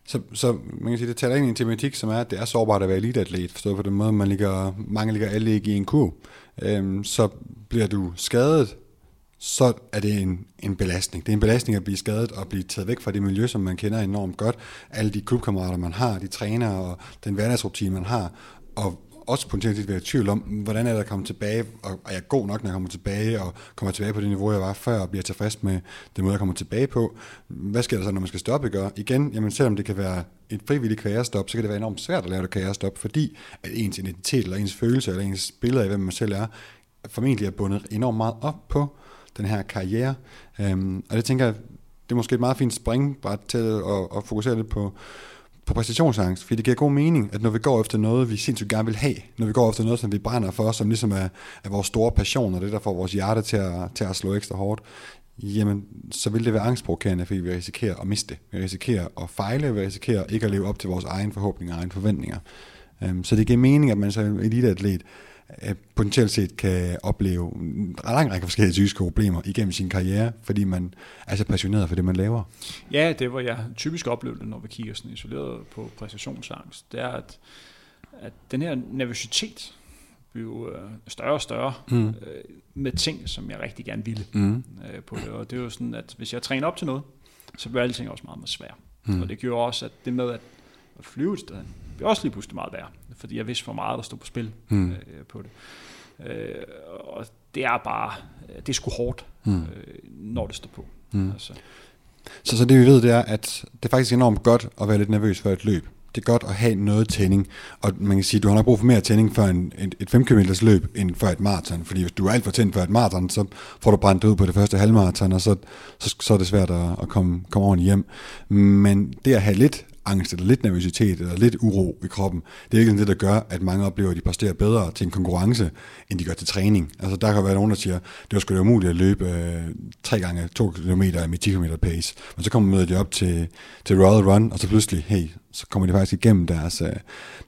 Så, så man kan sige, det taler ind i en tematik, som er, at det er sårbart at være eliteatlet, forstået på den måde, man ligger, mange ligger alle ikke i en kurv. Øhm, så bliver du skadet, så er det en, en belastning. Det er en belastning at blive skadet og blive taget væk fra det miljø, som man kender enormt godt. Alle de klubkammerater, man har, de træner og den hverdagsrutine, man har. Og også potentielt være i tvivl om, hvordan er det at komme tilbage, og er jeg god nok, når jeg kommer tilbage, og kommer tilbage på det niveau, jeg var før, og bliver tilfreds med den måde, jeg kommer tilbage på. Hvad sker der så, når man skal stoppe gøre? Igen, jamen selvom det kan være et frivilligt karrierestop, så kan det være enormt svært at lave et karrierestop, fordi at ens identitet, eller ens følelse, eller ens billede af, hvem man selv er, formentlig er bundet enormt meget op på den her karriere. Øhm, og det tænker jeg, det er måske et meget fint springbræt til at, at fokusere lidt på, på præstationsangst, fordi det giver god mening, at når vi går efter noget, vi sindssygt gerne vil have, når vi går efter noget, som vi brænder for, som ligesom er, er vores store passion, og det der får vores hjerte til at, til at slå ekstra hårdt, jamen, så vil det være angstprovokerende, fordi vi risikerer at miste det. Vi risikerer at fejle, vi risikerer ikke at leve op til vores egen forhåbninger og egen forventninger. Um, så det giver mening, at man som eliteatlet potentielt set kan opleve en lang række forskellige psykiske problemer igennem sin karriere, fordi man er så passioneret for det, man laver. Ja, det var jeg typisk oplevede, når vi kigger sådan isoleret på præstationsangst. Det er, at, at den her nervøsitet blev øh, større og større mm. øh, med ting, som jeg rigtig gerne ville mm. øh, på det. Og det er jo sådan, at hvis jeg træner op til noget, så bliver alting også meget, meget svært. Mm. Og det gjorde også, at det med at, at flyve et sted, blev også lige pludselig meget værre, fordi jeg vidste, hvor meget der stod på spil mm. øh, på det. Øh, og det er bare, det er sgu hårdt, mm. øh, når det står på. Mm. Altså. Så, så det vi ved, det er, at det er faktisk enormt godt at være lidt nervøs for et løb. Det er godt at have noget tænding, og man kan sige, at du har nok brug for mere tænding for en, et, et 5 km løb end for et maraton, fordi hvis du er alt for tændt for et maraton, så får du brændt ud på det første halvmaraton, og så, så, så er det svært at, at komme, komme ordentligt hjem. Men det at have lidt angst, eller lidt nervøsitet, eller lidt uro i kroppen. Det er ikke det, der gør, at mange oplever, at de præsterer bedre til en konkurrence, end de gør til træning. Altså der kan være nogen, der siger, det var sgu da umuligt at løbe øh, 3 gange 2 km med 10 km pace. Men så kommer de op til, til Royal Run, og så pludselig, hey, så kommer de faktisk igennem deres, øh,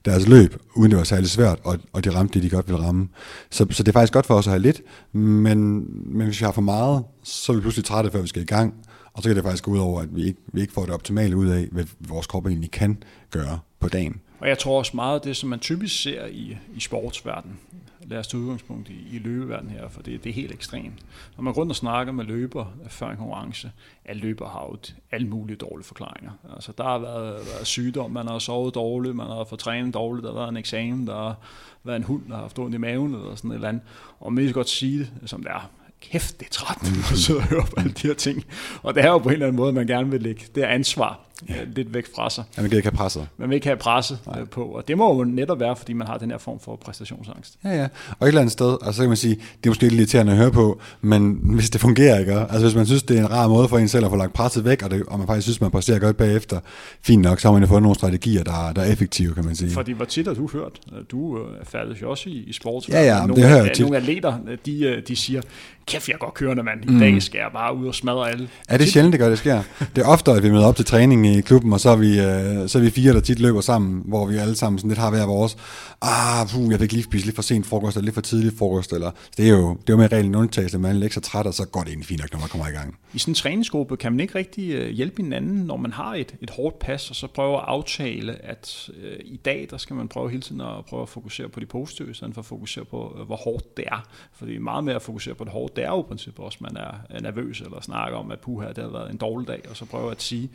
deres løb, uden det var særlig svært, og, og de ramte det, de godt ville ramme. Så, så det er faktisk godt for os at have lidt, men, men hvis vi har for meget, så er vi pludselig trætte, før vi skal i gang, og så kan det faktisk gå ud over, at vi ikke, vi ikke får det optimale ud af, hvad vores krop egentlig kan gøre på dagen. Og jeg tror også meget af det, som man typisk ser i, i sportsverdenen, lad os tage udgangspunkt i, i løbeverdenen her, for det, det er helt ekstremt. Når man går rundt og snakker med løber før en konkurrence, at løber har jo alle mulige dårlige forklaringer. Altså, der har været, været sygdom, man har sovet dårligt, man har fået trænet dårligt, der har været en eksamen, der har været en hund, der har haft ondt i maven, eller sådan et eller andet. Og man kan godt sige det, som det er kæft, det er træt, at sidde og høre på alle de her ting. Og det er jo på en eller anden måde, man gerne vil lægge det ansvar ja. lidt væk fra sig. Ja, man kan ikke have presset. Man vil ikke have presset Nej. på, og det må jo netop være, fordi man har den her form for præstationsangst. Ja, ja. Og et eller andet sted, og så kan man sige, det er måske lidt irriterende at høre på, men hvis det fungerer, ikke? Altså hvis man synes, det er en rar måde for en selv at få lagt presset væk, og, det, og man faktisk synes, man præsterer godt bagefter, fint nok, så har man jo fået nogle strategier, der, der er effektive, kan man sige. Fordi hvor tit har du hørt, du er færdig også i, i sport, ja, ja, nogle, det hører jeg tit. Nogle atleter, de, de siger, kæft, jeg er godt kørende, mand. I mm. dag skal jeg bare ud og smadre alle. Ja, det er sjældent, det gør, det sker. Det er ofte, at vi møder op til træning i klubben, og så er vi, øh, så er vi fire, der tit løber sammen, hvor vi alle sammen sådan lidt har hver vores. Ah, puh, jeg fik lige spist lidt for sent frokost, eller lidt for tidlig frokost. Eller, så det er jo, det er jo med reglen undtagelse, man er ikke så træt, og så går det egentlig fint nok, når man kommer i gang. I sådan en træningsgruppe kan man ikke rigtig øh, hjælpe hinanden, når man har et, et hårdt pas, og så prøver at aftale, at øh, i dag, der skal man prøve hele tiden at prøve at fokusere på de positive, i stedet for at fokusere på, øh, hvor hårdt det er. Fordi meget mere at fokusere på det hårde, det er jo i princippet også, man er nervøs, eller snakker om, at puha, det har været en dårlig dag, og så prøver at sige,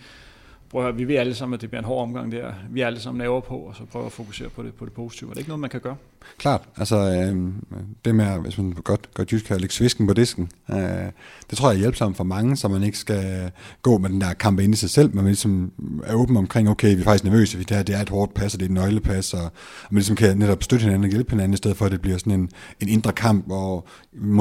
prøv at høre, vi ved alle sammen, at det bliver en hård omgang der. Vi er alle sammen naver på, og så prøver at fokusere på det, på det positive. Er det ikke noget, man kan gøre? Klart. Altså, øh, det med, hvis man godt, godt jysk kan lægge svisken på disken, øh, det tror jeg er hjælpsomt for mange, så man ikke skal gå med den der kamp ind i sig selv, men man ligesom er åben omkring, okay, vi er faktisk nervøse, det her det er et hårdt pas, og det er et nøglepas, og, og man ligesom kan netop støtte hinanden og hjælpe hinanden, i stedet for at det bliver sådan en, en indre kamp, hvor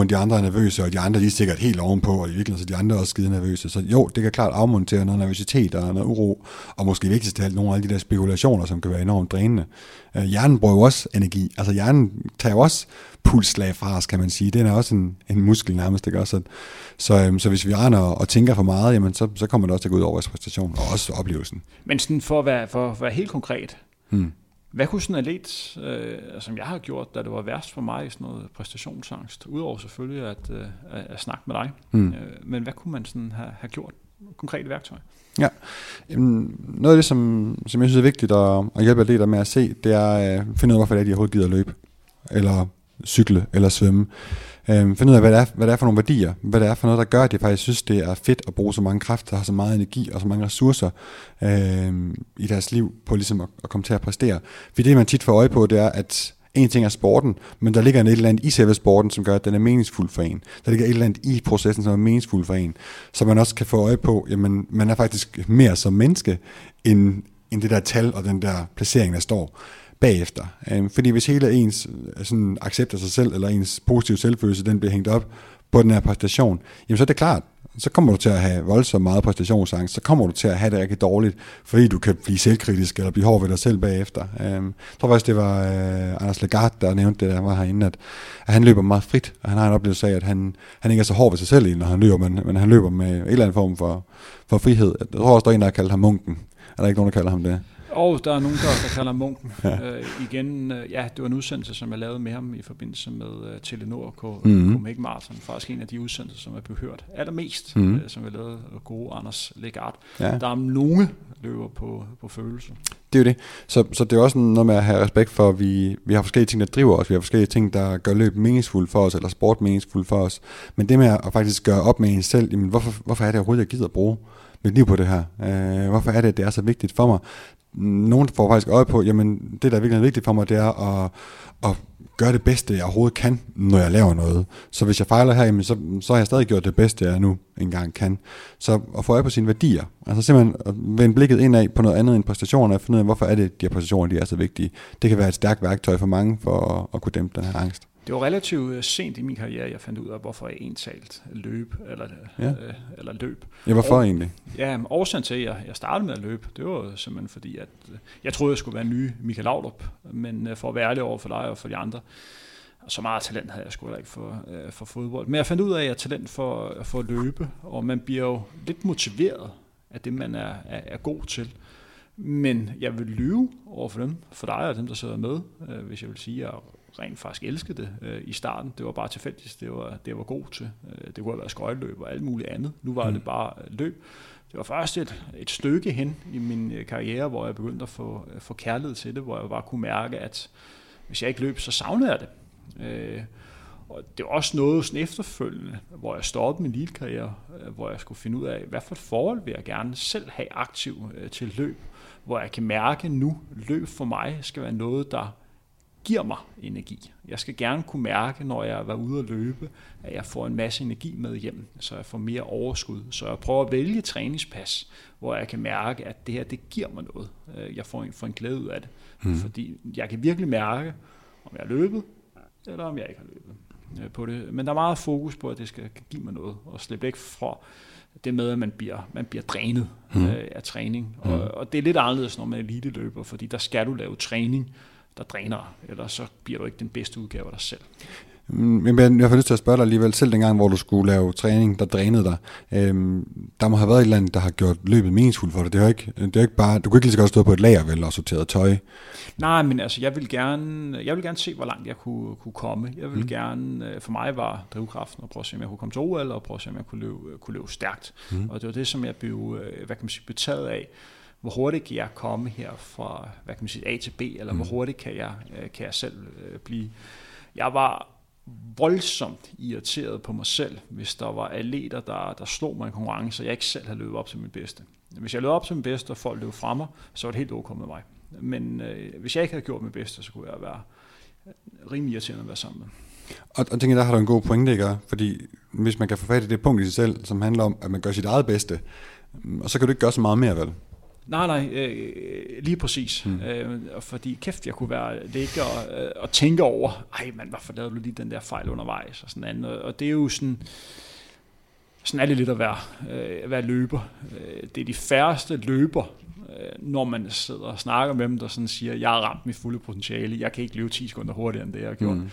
de andre er nervøse, og de andre de er sikkert helt ovenpå, og i virkeligheden så de andre er også skide nervøse. Så jo, det kan klart afmontere noget nervøsitet og noget uro, og måske vigtigst af alt nogle af alle de der spekulationer, som kan være enormt drænende. Øh, hjernen bruger jo også energi. Altså hjernen tager jo også pulsslag fra os, kan man sige. Den er også en, en muskel nærmest, ikke også? Så, øhm, så hvis vi render og tænker for meget, jamen, så, så kommer det også til at gå ud over vores præstation, og også oplevelsen. Men sådan for at være, for at være helt konkret, hmm. Hvad kunne sådan en atlet, øh, som jeg har gjort, da det var værst for mig, sådan noget præstationsangst, udover selvfølgelig at, øh, at snakke med dig, hmm. øh, men hvad kunne man sådan have, have gjort? Konkrete værktøj. Ja, Jamen, noget af det, som, som jeg synes er vigtigt at, at hjælpe atleter med at se, det er at øh, finde ud af, hvorfor det er, de overhovedet gider at løbe, eller cykle, eller svømme. Øh, finde ud af, hvad det, er, hvad det er for nogle værdier, hvad det er for noget, der gør, at de faktisk synes, det er fedt at bruge så mange kræfter, har så meget energi og så mange ressourcer øh, i deres liv på ligesom at, at komme til at præstere. For det, man tit får øje på, det er, at en ting er sporten, men der ligger en et eller andet i selve sporten, som gør, at den er meningsfuld for en. Der ligger et eller andet i processen, som er meningsfuld for en. Så man også kan få øje på, jamen man er faktisk mere som menneske, end, end det der tal og den der placering, der står bagefter. Øhm, fordi hvis hele ens øh, sådan, accept af sig selv, eller ens positive selvfølelse, den bliver hængt op på den her præstation, jamen så er det klart, så kommer du til at have voldsomt meget præstationsangst, så kommer du til at have det rigtig dårligt, fordi du kan blive selvkritisk eller blive hård ved dig selv bagefter. Øhm, jeg tror faktisk, det var øh, Anders Lagarde, der nævnte det, der var herinde, at, at han løber meget frit, og han har en oplevelse af, at han, han ikke er så hård ved sig selv, når han løber, men, men han løber med en eller anden form for, for frihed. Jeg tror også, der er en, der har kaldt ham munken. Er der ikke nogen, der kalder ham det? Og der er nogen, der, der kalder munken. ja. Øh, igen, øh, ja, det var en udsendelse, som jeg lavede med ham i forbindelse med uh, Telenor K- mm-hmm. Comic Marathon. Faktisk en af de udsendelser, som er blevet hørt allermest, mm-hmm. uh, som jeg lavede gode Anders Legard. Ja. Der er nogle løber på, på følelse. Det er jo det. Så, så det er også noget med at have respekt for, at vi, vi har forskellige ting, der driver os. Vi har forskellige ting, der gør løb meningsfuldt for os, eller sport meningsfuldt for os. Men det med at faktisk gøre op med en selv, jamen hvorfor, hvorfor er det overhovedet, jeg gider at bruge mit liv på det her? Uh, hvorfor er det, at det er så vigtigt for mig? Nogen får faktisk øje på, jamen det, der er virkelig vigtigt for mig, det er at, at gøre det bedste, jeg overhovedet kan, når jeg laver noget. Så hvis jeg fejler her, jamen, så, så har jeg stadig gjort det bedste, jeg nu engang kan. Så at få øje på sine værdier, altså simpelthen at vende blikket indad på noget andet end præstationer, og finde ud af, hvorfor er det, de her præstationer de er så vigtige. Det kan være et stærkt værktøj for mange for at, at kunne dæmpe den her angst. Det var relativt øh, sent i min karriere, jeg fandt ud af, hvorfor jeg entalt løb, eller, ja. øh, eller løb. Ja, hvorfor og, egentlig? Ja, årsagen til, at jeg, jeg startede med at løbe, det var simpelthen fordi, at øh, jeg troede, jeg skulle være ny Michael Laudrup, men øh, for at være ærlig over for dig og for de andre, så meget talent havde jeg sgu ikke for, øh, for fodbold. Men jeg fandt ud af, at jeg har talent for, for at løbe, og man bliver jo lidt motiveret af det, man er, er, er god til. Men jeg vil lyve over for dem, for dig og dem, der sidder med, øh, hvis jeg vil sige, at jeg rent faktisk elskede det øh, i starten. Det var bare tilfældigt, det var, det var god til. Øh, det kunne have været skøjteløb og alt muligt andet. Nu var mm. det bare løb. det var først et, et stykke hen i min øh, karriere, hvor jeg begyndte at få, øh, få kærlighed til det, hvor jeg bare kunne mærke, at hvis jeg ikke løb, så savnede jeg det. Øh, og det var også noget sådan efterfølgende, hvor jeg stoppede min lille karriere, øh, hvor jeg skulle finde ud af, hvad for et forhold vil jeg gerne selv have aktiv øh, til løb, hvor jeg kan mærke nu, løb for mig skal være noget, der giver mig energi. Jeg skal gerne kunne mærke, når jeg var ude at løbe, at jeg får en masse energi med hjem, så jeg får mere overskud. Så jeg prøver at vælge træningspas, hvor jeg kan mærke, at det her, det giver mig noget. Øh, jeg får en, får en glæde ud af det. Mm. Fordi jeg kan virkelig mærke, om jeg har løbet, eller om jeg ikke har løbet øh, på det. Men der er meget fokus på, at det skal give mig noget, og slippe ikke fra det med, at man bliver, man bliver drænet mm. øh, af træning. Mm. Og, og det er lidt anderledes, når man er elite løber, fordi der skal du lave træning, der dræner, eller så bliver du ikke den bedste udgave af dig selv. Men jeg har lyst til at spørge dig alligevel, selv dengang, hvor du skulle lave træning, der drænede dig, øhm, der må have været et eller andet, der har gjort løbet meningsfuldt for dig. Det er jo ikke, det er ikke bare, du kunne ikke lige så godt stå på et lager vel, og sorteret tøj. Nej, men altså, jeg vil gerne, jeg vil gerne se, hvor langt jeg kunne, kunne komme. Jeg vil mm. gerne, øh, for mig var drivkraften at prøve at se, om jeg kunne komme til OL, og prøve at se, om jeg kunne løbe, kunne løbe stærkt. Mm. Og det var det, som jeg blev, øh, hvad kan man sige, betaget af hvor hurtigt kan jeg komme her fra hvad kan man sige, A til B, eller mm. hvor hurtigt kan jeg, øh, kan jeg selv blive. Jeg var voldsomt irriteret på mig selv, hvis der var atleter, der, der slog mig i konkurrence, og jeg ikke selv havde løbet op til min bedste. Hvis jeg løb op til min bedste, og folk løb fra mig, så var det helt ok med mig. Men øh, hvis jeg ikke havde gjort mit bedste, så kunne jeg være rimelig irriterende at være sammen med. Og, og tænker, der har du en god pointe, ikke? Fordi hvis man kan få fat i det punkt i sig selv, som handler om, at man gør sit eget bedste, og så kan du ikke gøre så meget mere, vel? Nej, nej, øh, lige præcis. Hmm. Øh, fordi kæft, jeg kunne være ligge og, øh, og tænke over, ej man, hvorfor lavede du lige den der fejl undervejs og sådan andet. Og det er jo sådan, sådan er det lidt at være, øh, at være løber. Øh, det er de færreste løber, øh, når man sidder og snakker med dem, der sådan siger, jeg har ramt mit fulde potentiale, jeg kan ikke løbe 10 sekunder hurtigere end det, jeg har gjort. Hmm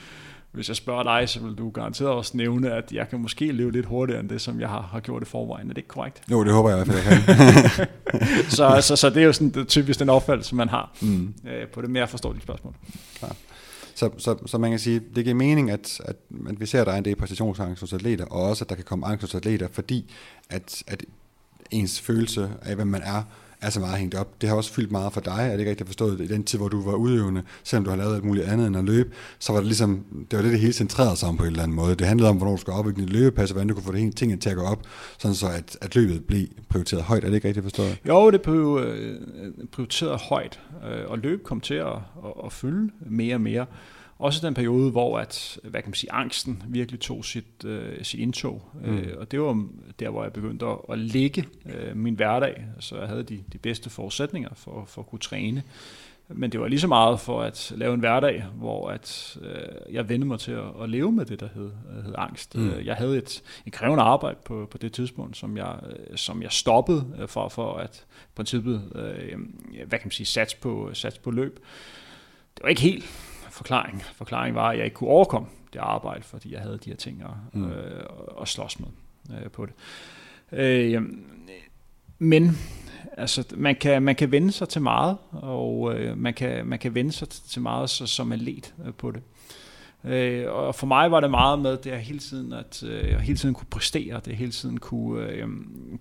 hvis jeg spørger dig, så vil du garanteret også nævne, at jeg kan måske leve lidt hurtigere end det, som jeg har, har gjort i forvejen. Er det ikke korrekt? Jo, det håber jeg i hvert fald, jeg kan. så, så, så det er jo sådan det, typisk den opfattelse, man har mm. øh, på det mere forståelige spørgsmål. Klar. Så, så, så man kan sige, det giver mening, at, at, at vi ser, at der er en del præstationsangst hos atleter, og også, at der kan komme angst hos atleter, fordi at, at ens følelse af, hvem man er, er så meget hængt op. Det har også fyldt meget for dig, er det ikke rigtigt forstået? I den tid, hvor du var udøvende, selvom du har lavet alt muligt andet end at løbe, så var det ligesom, det var det, det hele centrerede sig om på en eller anden måde. Det handlede om, hvornår du skulle opbygge dit løbepas, og hvordan du kunne få det hele tingene til at gå op, sådan så at, at løbet blev prioriteret højt. Er det ikke rigtigt forstået? Jo, det blev øh, prioriteret højt, øh, og løb kom til at, at, at fylde mere og mere. Også den periode, hvor at, hvad kan man sige, angsten virkelig tog sit, øh, sit indtog. Mm. Øh, og det var der, hvor jeg begyndte at, at lægge øh, min hverdag. Så jeg havde de, de bedste forudsætninger for, for at kunne træne. Men det var lige så meget for at lave en hverdag, hvor at, øh, jeg vendte mig til at, at leve med det, der hed, hed angst. Mm. Øh, jeg havde et, et krævende arbejde på, på det tidspunkt, som jeg, øh, som jeg stoppede øh, for, for at princippet, øh, hvad kan man sige, sats på, sats på løb. Det var ikke helt forklaring. Forklaringen var, at jeg ikke kunne overkomme det arbejde, fordi jeg havde de her ting at, mm. øh, at slås med øh, på det. Øh, men altså, man kan, man kan vende sig til meget, og øh, man, kan, man kan vende sig til meget så, som let øh, på det. Øh, og for mig var det meget med det hele tiden, at øh, jeg hele tiden kunne præstere, det hele tiden kunne, øh,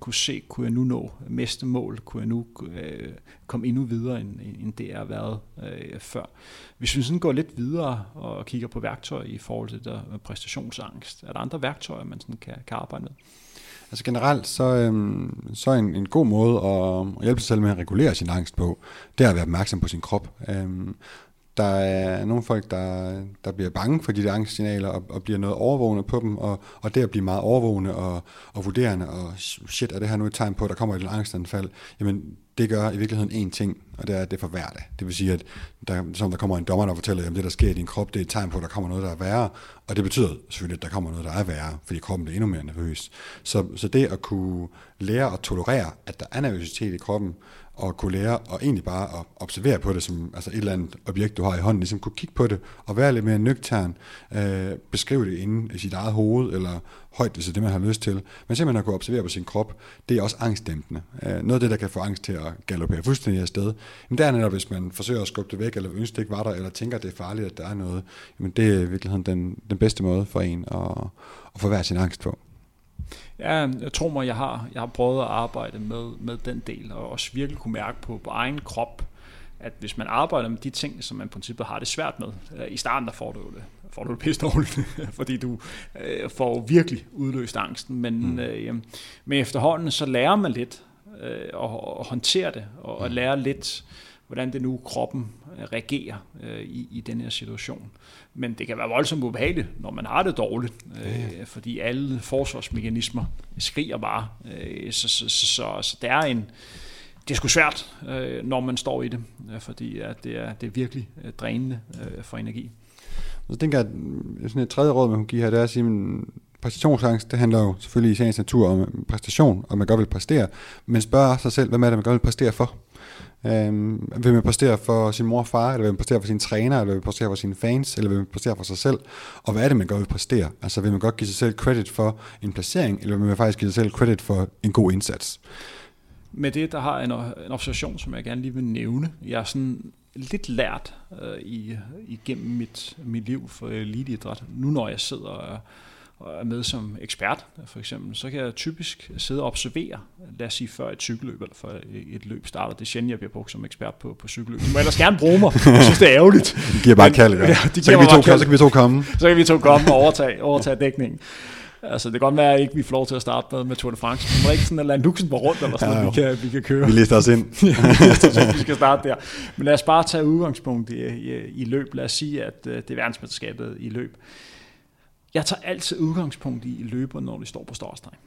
kunne se, kunne jeg nu nå næste mål, kunne jeg nu øh, komme endnu videre, end, end det er været øh, før. Hvis vi sådan går lidt videre og kigger på værktøjer i forhold til der præstationsangst, er der andre værktøjer, man sådan kan, kan arbejde med? Altså generelt, så, øhm, så en, en god måde at, at hjælpe sig selv med at regulere sin angst på, det er at være opmærksom på sin krop. Øhm, der er nogle folk, der, der bliver bange for de der angstsignaler og, og bliver noget overvågende på dem, og, og det at blive meget overvågende og, og vurderende, og shit, er det her nu et tegn på, at der kommer et angstanfald? Jamen, det gør i virkeligheden én ting, og det er, at det forværrer det. Det vil sige, at der, som der kommer en dommer, der fortæller, at det, der sker i din krop, det er et tegn på, at der kommer noget, der er værre, og det betyder selvfølgelig, at der kommer noget, der er værre, fordi kroppen bliver endnu mere nervøs. Så, så det at kunne lære at tolerere, at der er nervøsitet i kroppen, og kunne lære og egentlig bare at observere på det som altså et eller andet objekt, du har i hånden, ligesom kunne kigge på det og være lidt mere nøgtern, øh, beskrive det inde i sit eget hoved, eller højt, hvis det er det, man har lyst til. Men simpelthen at kunne observere på sin krop, det er også angstdæmpende. Øh, noget af det, der kan få angst til at galopere fuldstændig afsted, men det er netop, hvis man forsøger at skubbe det væk, eller ønsker det ikke var der, eller tænker, at det er farligt, at der er noget, men det er i virkeligheden den, den bedste måde for en at, at få hver sin angst på. Ja, jeg tror mig, jeg har, jeg har prøvet at arbejde med, med den del, og også virkelig kunne mærke på, på egen krop, at hvis man arbejder med de ting, som man i princippet har det svært med, øh, i starten der får du det, får du det pisse dårligt, fordi du øh, får virkelig udløst angsten, men, mm. øh, men efterhånden så lærer man lidt øh, at, at håndtere det, og at mm. lære lidt, hvordan det nu kroppen øh, reagerer øh, i, i den her situation. Men det kan være voldsomt ubehageligt, når man har det dårligt, øh, fordi alle forsvarsmekanismer skriger bare. Øh, så, så, så, så, så det er en det er sgu svært, øh, når man står i det, øh, fordi at det, er, det er virkelig øh, drænende øh, for energi. Så tænker jeg, at sådan et tredje råd, man kunne give her, det er at sige, at præstationsangst, det handler jo selvfølgelig i sagens natur om øh, præstation, og man godt vil præstere, men spørger sig selv, hvad er det, man godt vil præstere for? Øhm, vil man præstere for sin mor og far, eller vil man præstere for sin træner, eller vil man præstere for sine fans, eller vil man præstere for sig selv? Og hvad er det, man godt vil præstere? Altså vil man godt give sig selv credit for en placering, eller vil man faktisk give sig selv credit for en god indsats? Med det, der har jeg en, en observation, som jeg gerne lige vil nævne. Jeg er sådan lidt lært øh, i, igennem mit, mit liv for eliteidræt. Nu når jeg sidder og, og er med som ekspert, for eksempel, så kan jeg typisk sidde og observere, lad os sige før et cykelløb, eller før et løb starter. Det er sjældent, jeg bliver brugt som ekspert på, på cykelløb. Du må ellers gerne bruge mig. Jeg synes, det er ærgerligt. De giver bare kald, ja. de så, kan vi to, så kan vi to komme. Så kan vi to komme og overtage, overtage dækningen. Altså, det kan godt være, at ikke vi får lov til at starte med, med Tour de France. Vi må ikke sådan lade Luxembourg rundt, eller sådan, ja, vi, kan, vi kan køre. Vi lister os ind. ja, vi skal starte der. Men lad os bare tage udgangspunkt i, i, i løb. Lad os sige, at uh, det er verdensmesterskabet i løb. Jeg tager altid udgangspunkt i løber, når de står på startstregen.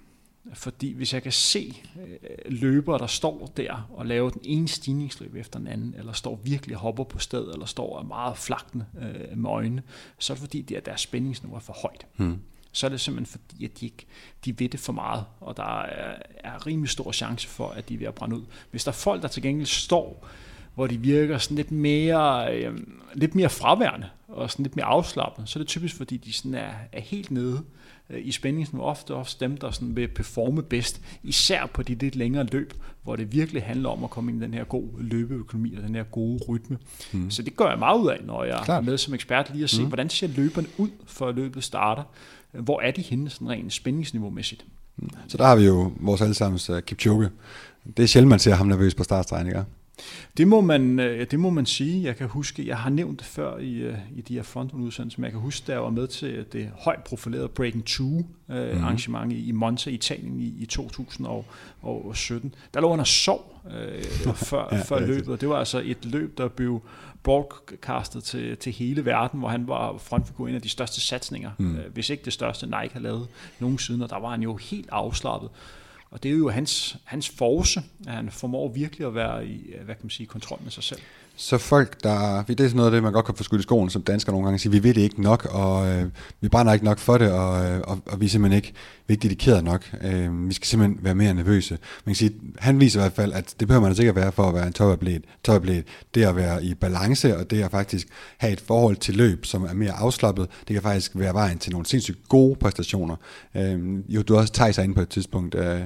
Fordi hvis jeg kan se øh, løbere, der står der og laver den ene stigningsløb efter den anden, eller står virkelig hopper på sted, eller står er meget flagtende øh, med øjnene, så er det fordi, det er deres spændingsniveau er for højt. Hmm så er det simpelthen fordi, at de, ikke, de ved det for meget, og der er, er rimelig stor chance for, at de er ved at brænde ud. Hvis der er folk, der til gengæld står, hvor de virker sådan lidt mere, øh, lidt mere fraværende, og sådan lidt mere afslappet, så er det typisk, fordi de sådan er, er helt nede øh, i spændingsniveau. Ofte også dem, der sådan vil performe bedst, især på de lidt længere løb, hvor det virkelig handler om at komme ind i den her gode løbeøkonomi og den her gode rytme. Mm. Så det gør jeg meget ud af, når jeg Klart. er med som ekspert, lige at se, mm. hvordan ser løberne ud, før løbet starter. Hvor er de henne sådan rent spændingsniveau-mæssigt? Mm. Så der har vi jo vores allesammens uh, Kipchoge. Det er sjældent, man ser ham nervøs på startstregen, ikke? Det må, man, øh, det må man sige. Jeg kan huske, jeg har nævnt det før i, øh, i de her frontrunde-udsendelser, men jeg kan huske, da jeg var med til det højt profilerede Breaking 2 mm. arrangement i Monza, Italien i, i 2017. Der lå han og sov øh, før, ja, før løbet, og det var altså et løb, der blev broadcastet til, til hele verden, hvor han var frontfigur en af de største satsninger, mm. hvis ikke det største Nike har lavet nogensinde, og der var han jo helt afslappet. Og det er jo hans, hans force, at han formår virkelig at være i hvad kan man sige, kontrol med sig selv. Så folk, der, det er sådan noget af det, man godt kan få skudt i skolen som dansker nogle gange, sige, vi ved det ikke nok, og øh, vi brænder ikke nok for det, og, øh, og, og vi er simpelthen ikke, vi er ikke dedikeret nok. Øh, vi skal simpelthen være mere nervøse. Man kan sige, han viser i hvert fald, at det behøver man altså ikke at være for at være en topatlet. topatlet. Det at være i balance, og det at faktisk have et forhold til løb, som er mere afslappet, det kan faktisk være vejen til nogle sindssygt gode præstationer. Øh, jo, du også tager sig ind på et tidspunkt, øh,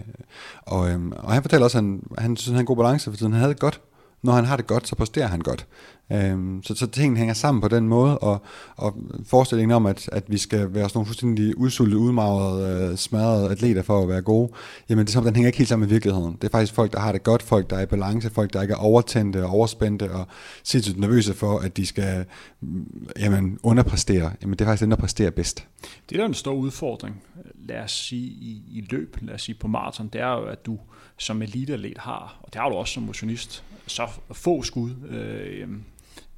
og, øh, og han fortæller også, at han, han synes, han har en god balance, for tiden. han havde det godt når han har det godt, så præsterer han godt. Øhm, så, så tingene hænger sammen på den måde, og, og forestillingen om, at, at vi skal være sådan nogle fuldstændig udsultede, udmagrede, øh, smadrede atleter for at være gode, jamen det er som, den hænger ikke helt sammen med virkeligheden. Det er faktisk folk, der har det godt, folk, der er i balance, folk, der ikke er overtændte og overspændte og sindssygt nervøse for, at de skal mm, jamen, underpræstere. Jamen det er faktisk dem, der præsterer bedst. Det er der en stor udfordring, lad os sige i, i løb, lad os sige på maraton, det er jo, at du som eliteatlet har, og det har du også som motionist, så få skud øh,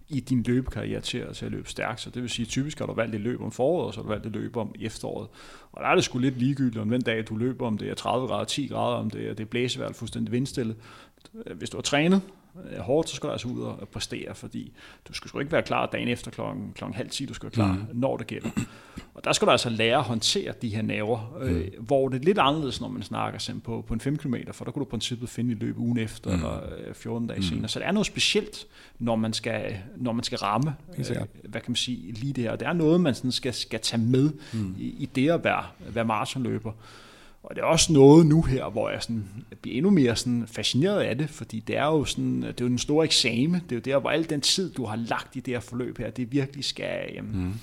i din løbekarriere til, til at løbe stærkt. Så det vil sige, at typisk har du valgt et løb om foråret, og så har du valgt et løb om efteråret. Og der er det sgu lidt ligegyldigt, om den dag du løber, om det er 30 grader, 10 grader, om det er, det er blæsevejr fuldstændig vindstille. Øh, hvis du har trænet hårdt, så skal du altså ud og præstere, fordi du skal sgu ikke være klar dagen efter klokken, klokken halv 10, du skal være klar, mm. når det gælder. Og der skal du altså lære at håndtere de her naver, øh, mm. øh, hvor det er lidt anderledes, når man snakker på, på en 5 km, for der kunne du på princippet finde et løb ugen efter, mm. eller 14 dage mm. senere. Så det er noget specielt, når man skal, når man skal ramme, øh, hvad kan man sige, lige det her. Det er noget, man sådan skal, skal tage med mm. i, i det at være, være maratonløber. Og det er også noget nu her, hvor jeg sådan bliver endnu mere sådan fascineret af det, fordi det er jo sådan, det er jo en stor eksamen. Det er jo der, hvor al den tid, du har lagt i det her forløb her, det virkelig skal, jamen, mm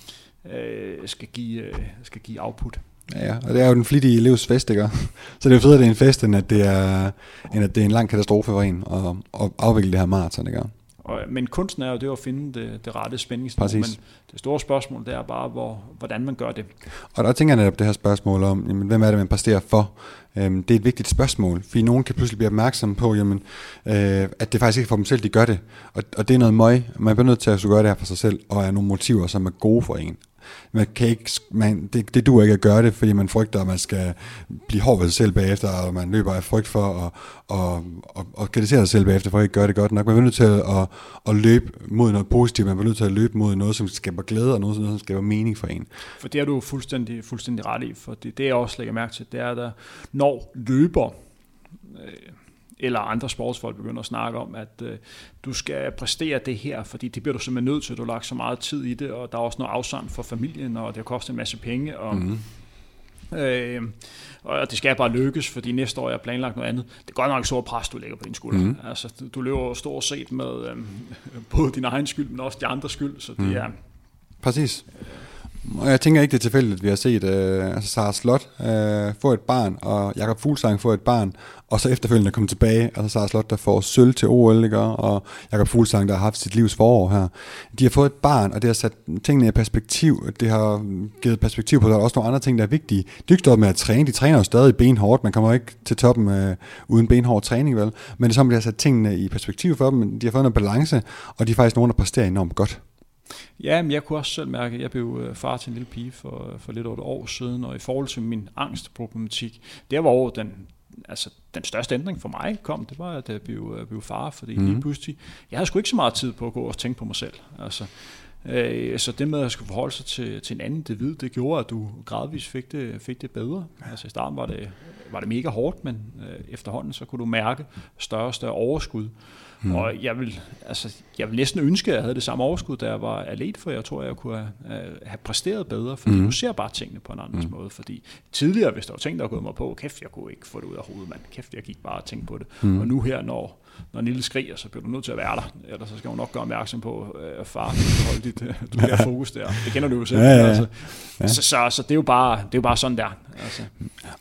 øh, skal, give, øh, skal give output. Ja, ja, og det er jo den flittige elevs fest, ikke? Så det er jo fedt, at det er en fest, end at det er, end at det er en lang katastrofe for en at, at afvikle det her maraton, ikke? Og, men kunsten er jo det at finde det, det rette spændingsniveau, men det store spørgsmål det er bare, hvor, hvordan man gør det. Og der tænker jeg netop det her spørgsmål om, jamen, hvem er det, man præsterer for? Øhm, det er et vigtigt spørgsmål, fordi nogen kan pludselig blive opmærksom på, jamen, øh, at det faktisk ikke er for dem selv, de gør det. Og, og det er noget møg. Man bliver nødt til at gøre det her for sig selv, og er nogle motiver, som er gode for en man kan ikke, man, det, det duer ikke at gøre det, fordi man frygter, at man skal blive hård ved sig selv bagefter, og man løber af frygt for at, og, og, og kritisere sig selv bagefter, for at ikke gøre det godt nok. Man er nødt til at, at, at løbe mod noget positivt, man er nødt til at løbe mod noget, som skaber glæde, og noget, som skaber mening for en. For det er du fuldstændig, fuldstændig ret i, for det, det jeg også lægger mærke til, det er, at når løber, øh, eller andre sportsfolk begynder at snakke om, at øh, du skal præstere det her, fordi det bliver du simpelthen nødt til, du har lagt så meget tid i det, og der er også noget afsand for familien, og det har kostet en masse penge, og, mm-hmm. øh, og det skal bare lykkes, fordi næste år jeg planlagt noget andet. Det er godt nok et stort pres, du lægger på din skulder. Mm-hmm. Altså, du løber stort set med øh, både din egen skyld, men også de andres skyld, så det mm. er... Præcis. Og jeg tænker ikke, det er tilfældigt, at vi har set øh, altså Sara Slot øh, få et barn, og Jakob Fuglsang få et barn, og så efterfølgende komme tilbage, altså Sara Slot, der får sølv til OL, ikke? og Jakob Fuglsang, der har haft sit livs forår her. De har fået et barn, og det har sat tingene i perspektiv. Det har givet perspektiv på, at der er også nogle andre ting, der er vigtige. De er ikke med at træne, de træner jo stadig benhårdt, man kommer ikke til toppen øh, uden benhård træning, vel? Men det er som, at de har sat tingene i perspektiv for dem, de har fået en balance, og de er faktisk nogen, der præsterer enormt godt. Ja, men jeg kunne også selv mærke, at jeg blev øh, far til en lille pige for, for lidt over et år siden, og i forhold til min angstproblematik, det var over den, altså, den største ændring for mig kom, det var, at jeg blev, øh, blev far, fordi mm. lige pludselig, jeg havde sgu ikke så meget tid på at gå og tænke på mig selv. Altså, øh, så det med at skulle forholde sig til, til en anden individ, det gjorde, at du gradvist fik det, fik det bedre. Altså i starten var det, var det mega hårdt, men øh, efterhånden så kunne du mærke større og større overskud. Mm. Og jeg vil, altså, jeg vil næsten ønske, at jeg havde det samme overskud, da jeg var atlet, for jeg tror, jeg kunne have, have præsteret bedre, fordi mm. du ser bare tingene på en anden mm. måde. Fordi tidligere, hvis der var ting, der var gået mig på, kæft, jeg kunne ikke få det ud af hovedet, mand. Kæft, jeg gik bare og tænkte på det. Mm. Og nu her, når når Nille skriger, så bliver du nødt til at være der. Ellers så skal hun nok gøre opmærksom på, at øh, far, du holde dit du der fokus der. Det kender du jo selv. Ja, ja, ja. Altså. Ja. Så, så, så, det, er jo bare, det er jo bare sådan der. Altså.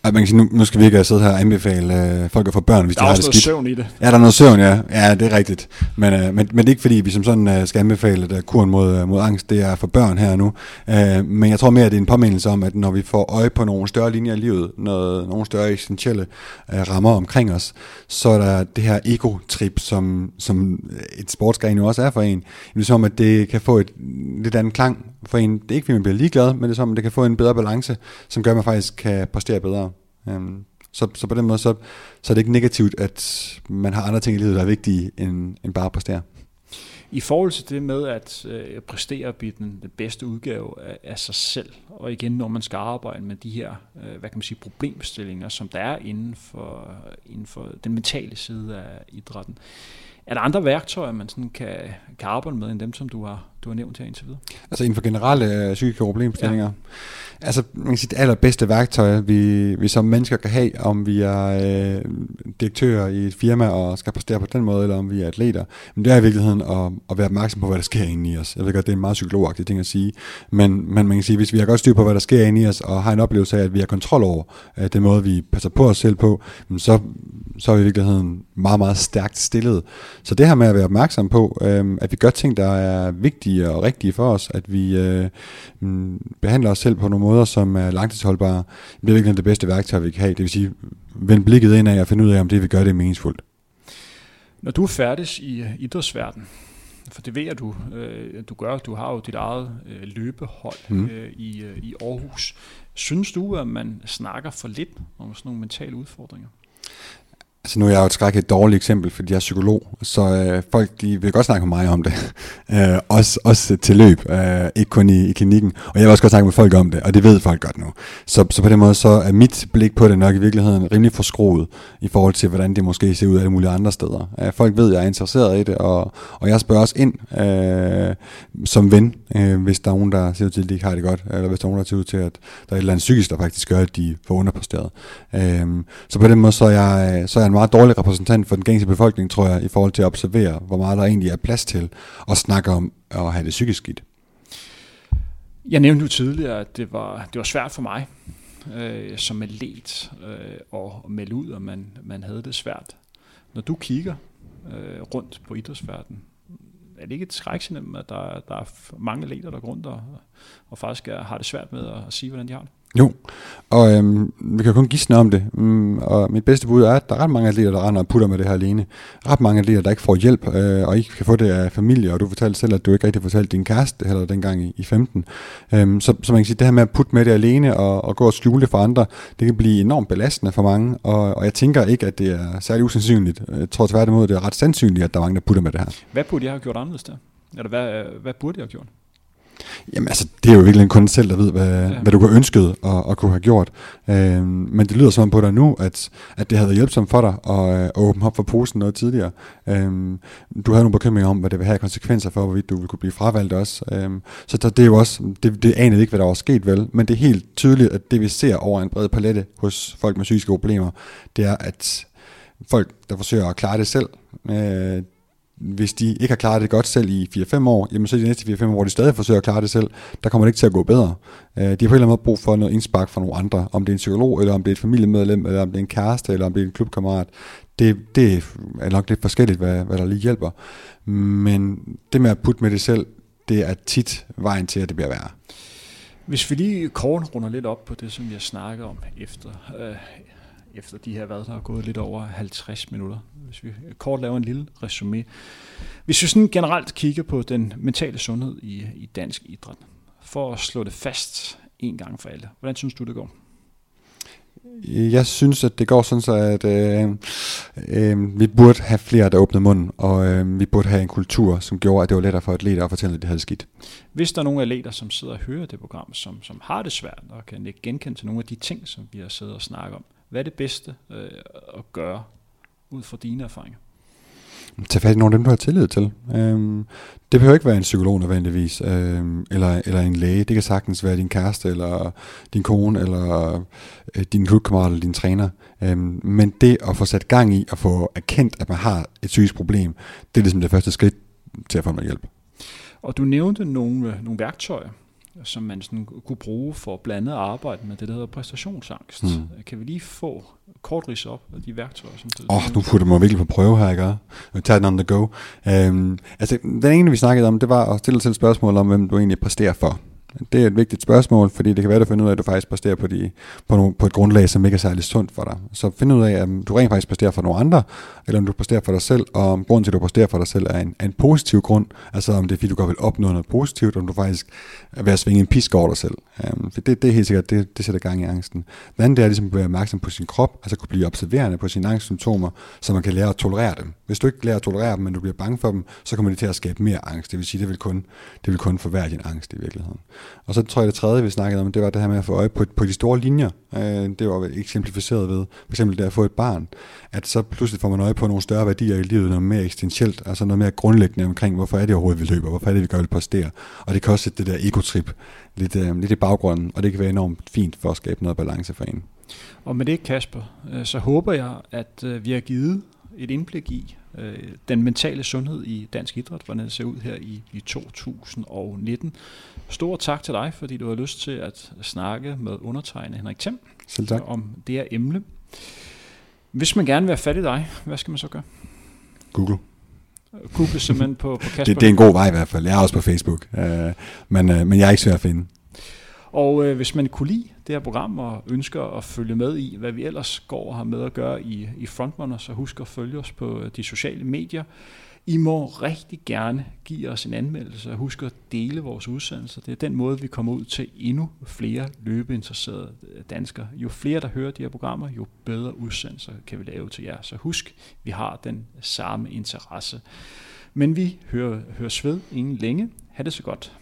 Ej, man kan sige, nu, nu skal vi ikke sidde her og anbefale øh, folk at få børn, hvis der de har det skidt. Der er også noget søvn i det. Ja, der er noget søvn, ja. Ja, det er rigtigt. Men, øh, men, men det er ikke fordi, vi som sådan øh, skal anbefale, at kuren mod, øh, mod angst, det er for børn her nu. Øh, men jeg tror mere, at det er en påmindelse om, at når vi får øje på nogle større linjer i livet, noget, nogle større essentielle øh, rammer omkring os, så er der det her trip, som, som et sportsgren jo også er for en. Det er som, at det kan få et lidt andet klang for en. Det er ikke, fordi man bliver ligeglad, men det er som, at det kan få en bedre balance, som gør, at man faktisk kan præstere bedre. Um, så, så på den måde, så, så er det ikke negativt, at man har andre ting i livet, der er vigtige, end, end bare at præstere. I forhold til det med at øh, præstere at blive den, den bedste udgave af, af sig selv, og igen når man skal arbejde med de her øh, hvad kan man sige, problemstillinger, som der er inden for, inden for den mentale side af idrætten, er der andre værktøjer, man sådan kan, kan arbejde med, end dem, som du har, du har nævnt her indtil videre? Altså inden for generelle øh, psykiske problemstillinger? Ja. Altså, man kan sige, det allerbedste værktøj, vi, vi som mennesker kan have, om vi er øh, direktører i et firma og skal præstere på den måde, eller om vi er atleter, men det er i virkeligheden at, at være opmærksom på, hvad der sker inde i os. Jeg ved godt, det er en meget psykologagtig ting at sige, men, men man kan sige, hvis vi har godt styr på, hvad der sker inde i os, og har en oplevelse af, at vi har kontrol over øh, den måde, vi passer på os selv på, så, så er vi i virkeligheden meget, meget stærkt stillet. Så det her med at være opmærksom på, øh, at vi gør ting, der er vigtige og rigtige for os, at vi øh, behandler os selv på nogle måder, som er langtidsholdbare, det er virkelig det bedste værktøj, vi kan have. Det vil sige, vend blikket ind af og finde ud af, om det vi gør, det er meningsfuldt. Når du er færdig i uh, idrætsverdenen, for det ved jeg, du, øh, du gør, du har jo dit eget øh, løbehold mm. øh, i, øh, i Aarhus. Synes du, at man snakker for lidt om sådan nogle mentale udfordringer? Altså nu er jeg jo et skrækkeligt dårligt eksempel, fordi jeg er psykolog, så øh, folk de vil godt snakke med mig om det. øh, også, også til løb, øh, ikke kun i, i klinikken. Og jeg vil også godt snakke med folk om det, og det ved folk godt nu. Så, så på den måde så er mit blik på det nok i virkeligheden rimelig forskroet i forhold til, hvordan det måske ser ud alle mulige andre steder. Øh, folk ved, at jeg er interesseret i det, og, og jeg spørger også ind øh, som ven, øh, hvis der er nogen, der ser ud til, at de ikke har det godt, eller hvis der er nogen, der ser ud til, at der er et eller andet psykisk, der faktisk gør, at de får underpresteret. Øh, så på den måde så er jeg, øh, så er jeg meget dårlig repræsentant for den gængse befolkning, tror jeg, i forhold til at observere, hvor meget der egentlig er plads til at snakke om at have det psykisk skidt. Jeg nævnte jo tidligere, at det var, det var svært for mig øh, som atlet øh, og melde ud, at man, man havde det svært. Når du kigger øh, rundt på idrætsverdenen, er det ikke et skræksignal, at der, der er mange atleter, der går rundt og, og faktisk er, har det svært med at, at sige, hvordan de har det? Jo, og øhm, vi kan kun gisne om det. Mm, og mit bedste bud er, at der er ret mange atleter, der render og putter med det her alene. Ret mange atleter, der ikke får hjælp, øh, og ikke kan få det af familie, og du fortalte selv, at du ikke rigtig fortalte din kæreste heller dengang i, i 15. Øhm, så, så man kan sige, det her med at putte med det alene og, og gå og skjule det for andre, det kan blive enormt belastende for mange, og, og jeg tænker ikke, at det er særlig usandsynligt. Øh, jeg tror tværtimod, det er ret sandsynligt, at der er mange, der putter med det her. Hvad burde jeg have gjort anderledes der? Eller hvad, øh, hvad burde jeg have gjort? Jamen altså, det er jo virkelig kun selv, der ved, hvad, ja. hvad du kunne ønsket at, at kunne have gjort. Øhm, men det lyder som på dig nu, at, at det havde hjælpsomt for dig at, at åbne op for posen noget tidligere. Øhm, du havde nogle bekymringer om, hvad det vil have konsekvenser for, hvorvidt du ville kunne blive fravalgt også. Øhm, så der, det er jo også, det, det anede ikke, hvad der var sket vel, men det er helt tydeligt, at det vi ser over en bred palette hos folk med psykiske problemer, det er, at folk, der forsøger at klare det selv, øh, hvis de ikke har klaret det godt selv i 4-5 år, jamen så i de næste 4-5 år, hvor de stadig forsøger at klare det selv, der kommer det ikke til at gå bedre. Øh, de har på en eller anden måde brug for noget indspark fra nogle andre, om det er en psykolog, eller om det er et familiemedlem, eller om det er en kæreste, eller om det er en klubkammerat. Det, det er nok lidt forskelligt, hvad, hvad der lige hjælper. Men det med at putte med det selv, det er tit vejen til, at det bliver værre. Hvis vi lige kort runder lidt op på det, som vi snakker om efter, øh, efter de her, hvad der er gået lidt over 50 minutter. Hvis vi kort laver en lille resume. Hvis vi sådan generelt kigger på den mentale sundhed i, i dansk idræt, for at slå det fast en gang for alle. Hvordan synes du, det går? Jeg synes, at det går sådan så, at øh, øh, vi burde have flere, der åbnede munden, og øh, vi burde have en kultur, som gjorde, at det var lettere for atleter at fortælle, at det havde skidt. Hvis der er nogle atleter, som sidder og hører det program, som, som har det svært, og kan ikke genkende til nogle af de ting, som vi har siddet og snakket om, hvad er det bedste øh, at gøre ud fra dine erfaringer? Tag fat i nogle af dem, du har tillid til. Øhm, det behøver ikke være en psykolog nødvendigvis, øhm, eller, eller en læge. Det kan sagtens være din kæreste, eller din kone, eller øh, din klubkammerat, eller din træner. Øhm, men det at få sat gang i, og få erkendt, at man har et psykisk problem, det er ligesom det første skridt til at få noget hjælp. Og du nævnte nogle, øh, nogle værktøjer, som man sådan kunne bruge for blandet at arbejde med det, der hedder præstationsangst. Mm. Kan vi lige få kort ris op af de værktøjer? Som du Åh, oh, nu putter mig virkelig på prøve her, ikke? Jeg tager den on the go. Um, altså, den ene, vi snakkede om, det var at stille til et spørgsmål om, hvem du egentlig præsterer for. Det er et vigtigt spørgsmål, fordi det kan være, at du finder ud af, at du faktisk præsterer på, de, på, nogle, på et grundlag, som ikke er særlig sundt for dig. Så find ud af, om du rent faktisk præsterer for nogle andre, eller om du præsterer for dig selv, og om grunden til, at du præsterer for dig selv, er en, er en positiv grund. Altså om det er, fordi du godt vil opnå noget positivt, om du faktisk er ved at svinge en pisk over dig selv. Um, for det, det er helt sikkert, det, det sætter gang i angsten. Det er ligesom at være opmærksom på sin krop, altså kunne blive observerende på sine angstsymptomer, så man kan lære at tolerere dem. Hvis du ikke lærer at tolerere dem, men du bliver bange for dem, så kommer det til at skabe mere angst. Det vil sige, det vil kun, det vil kun forværre din angst i virkeligheden. Og så tror jeg, det tredje, vi snakkede om, det var det her med at få øje på, på de store linjer. Øh, det var eksemplificeret ved, for eksempel det at få et barn, at så pludselig får man øje på nogle større værdier i livet, noget mere eksistentielt, altså noget mere grundlæggende omkring, hvorfor er det overhovedet, vi løber, hvorfor er det, vi gør, vi præsterer. Og det kan også sætte det der egotrip lidt, øh, lidt i baggrunden, og det kan være enormt fint for at skabe noget balance for en. Og med det, Kasper, øh, så håber jeg, at øh, vi har givet et indblik i øh, den mentale sundhed i dansk idræt, hvordan det ser ud her i, i 2019. Stor tak til dig, fordi du har lyst til at snakke med undertegnet Henrik Thiem Selv tak. om det her emne. Hvis man gerne vil have fat i dig, hvad skal man så gøre? Google. Google simpelthen på, på Kasper. Det, det er en god vej i hvert fald. Jeg er også på Facebook, øh, men, øh, men jeg er ikke svær at finde. Og øh, hvis man kunne lide det her program og ønsker at følge med i, hvad vi ellers går og har med at gøre i, i Frontrunner, så husk at følge os på øh, de sociale medier. I må rigtig gerne give os en anmeldelse og husk at dele vores udsendelser. Det er den måde, vi kommer ud til endnu flere løbeinteresserede øh, danskere. Jo flere, der hører de her programmer, jo bedre udsendelser kan vi lave til jer. Så husk, vi har den samme interesse. Men vi hører, hører ved ingen længe. Ha' det så godt.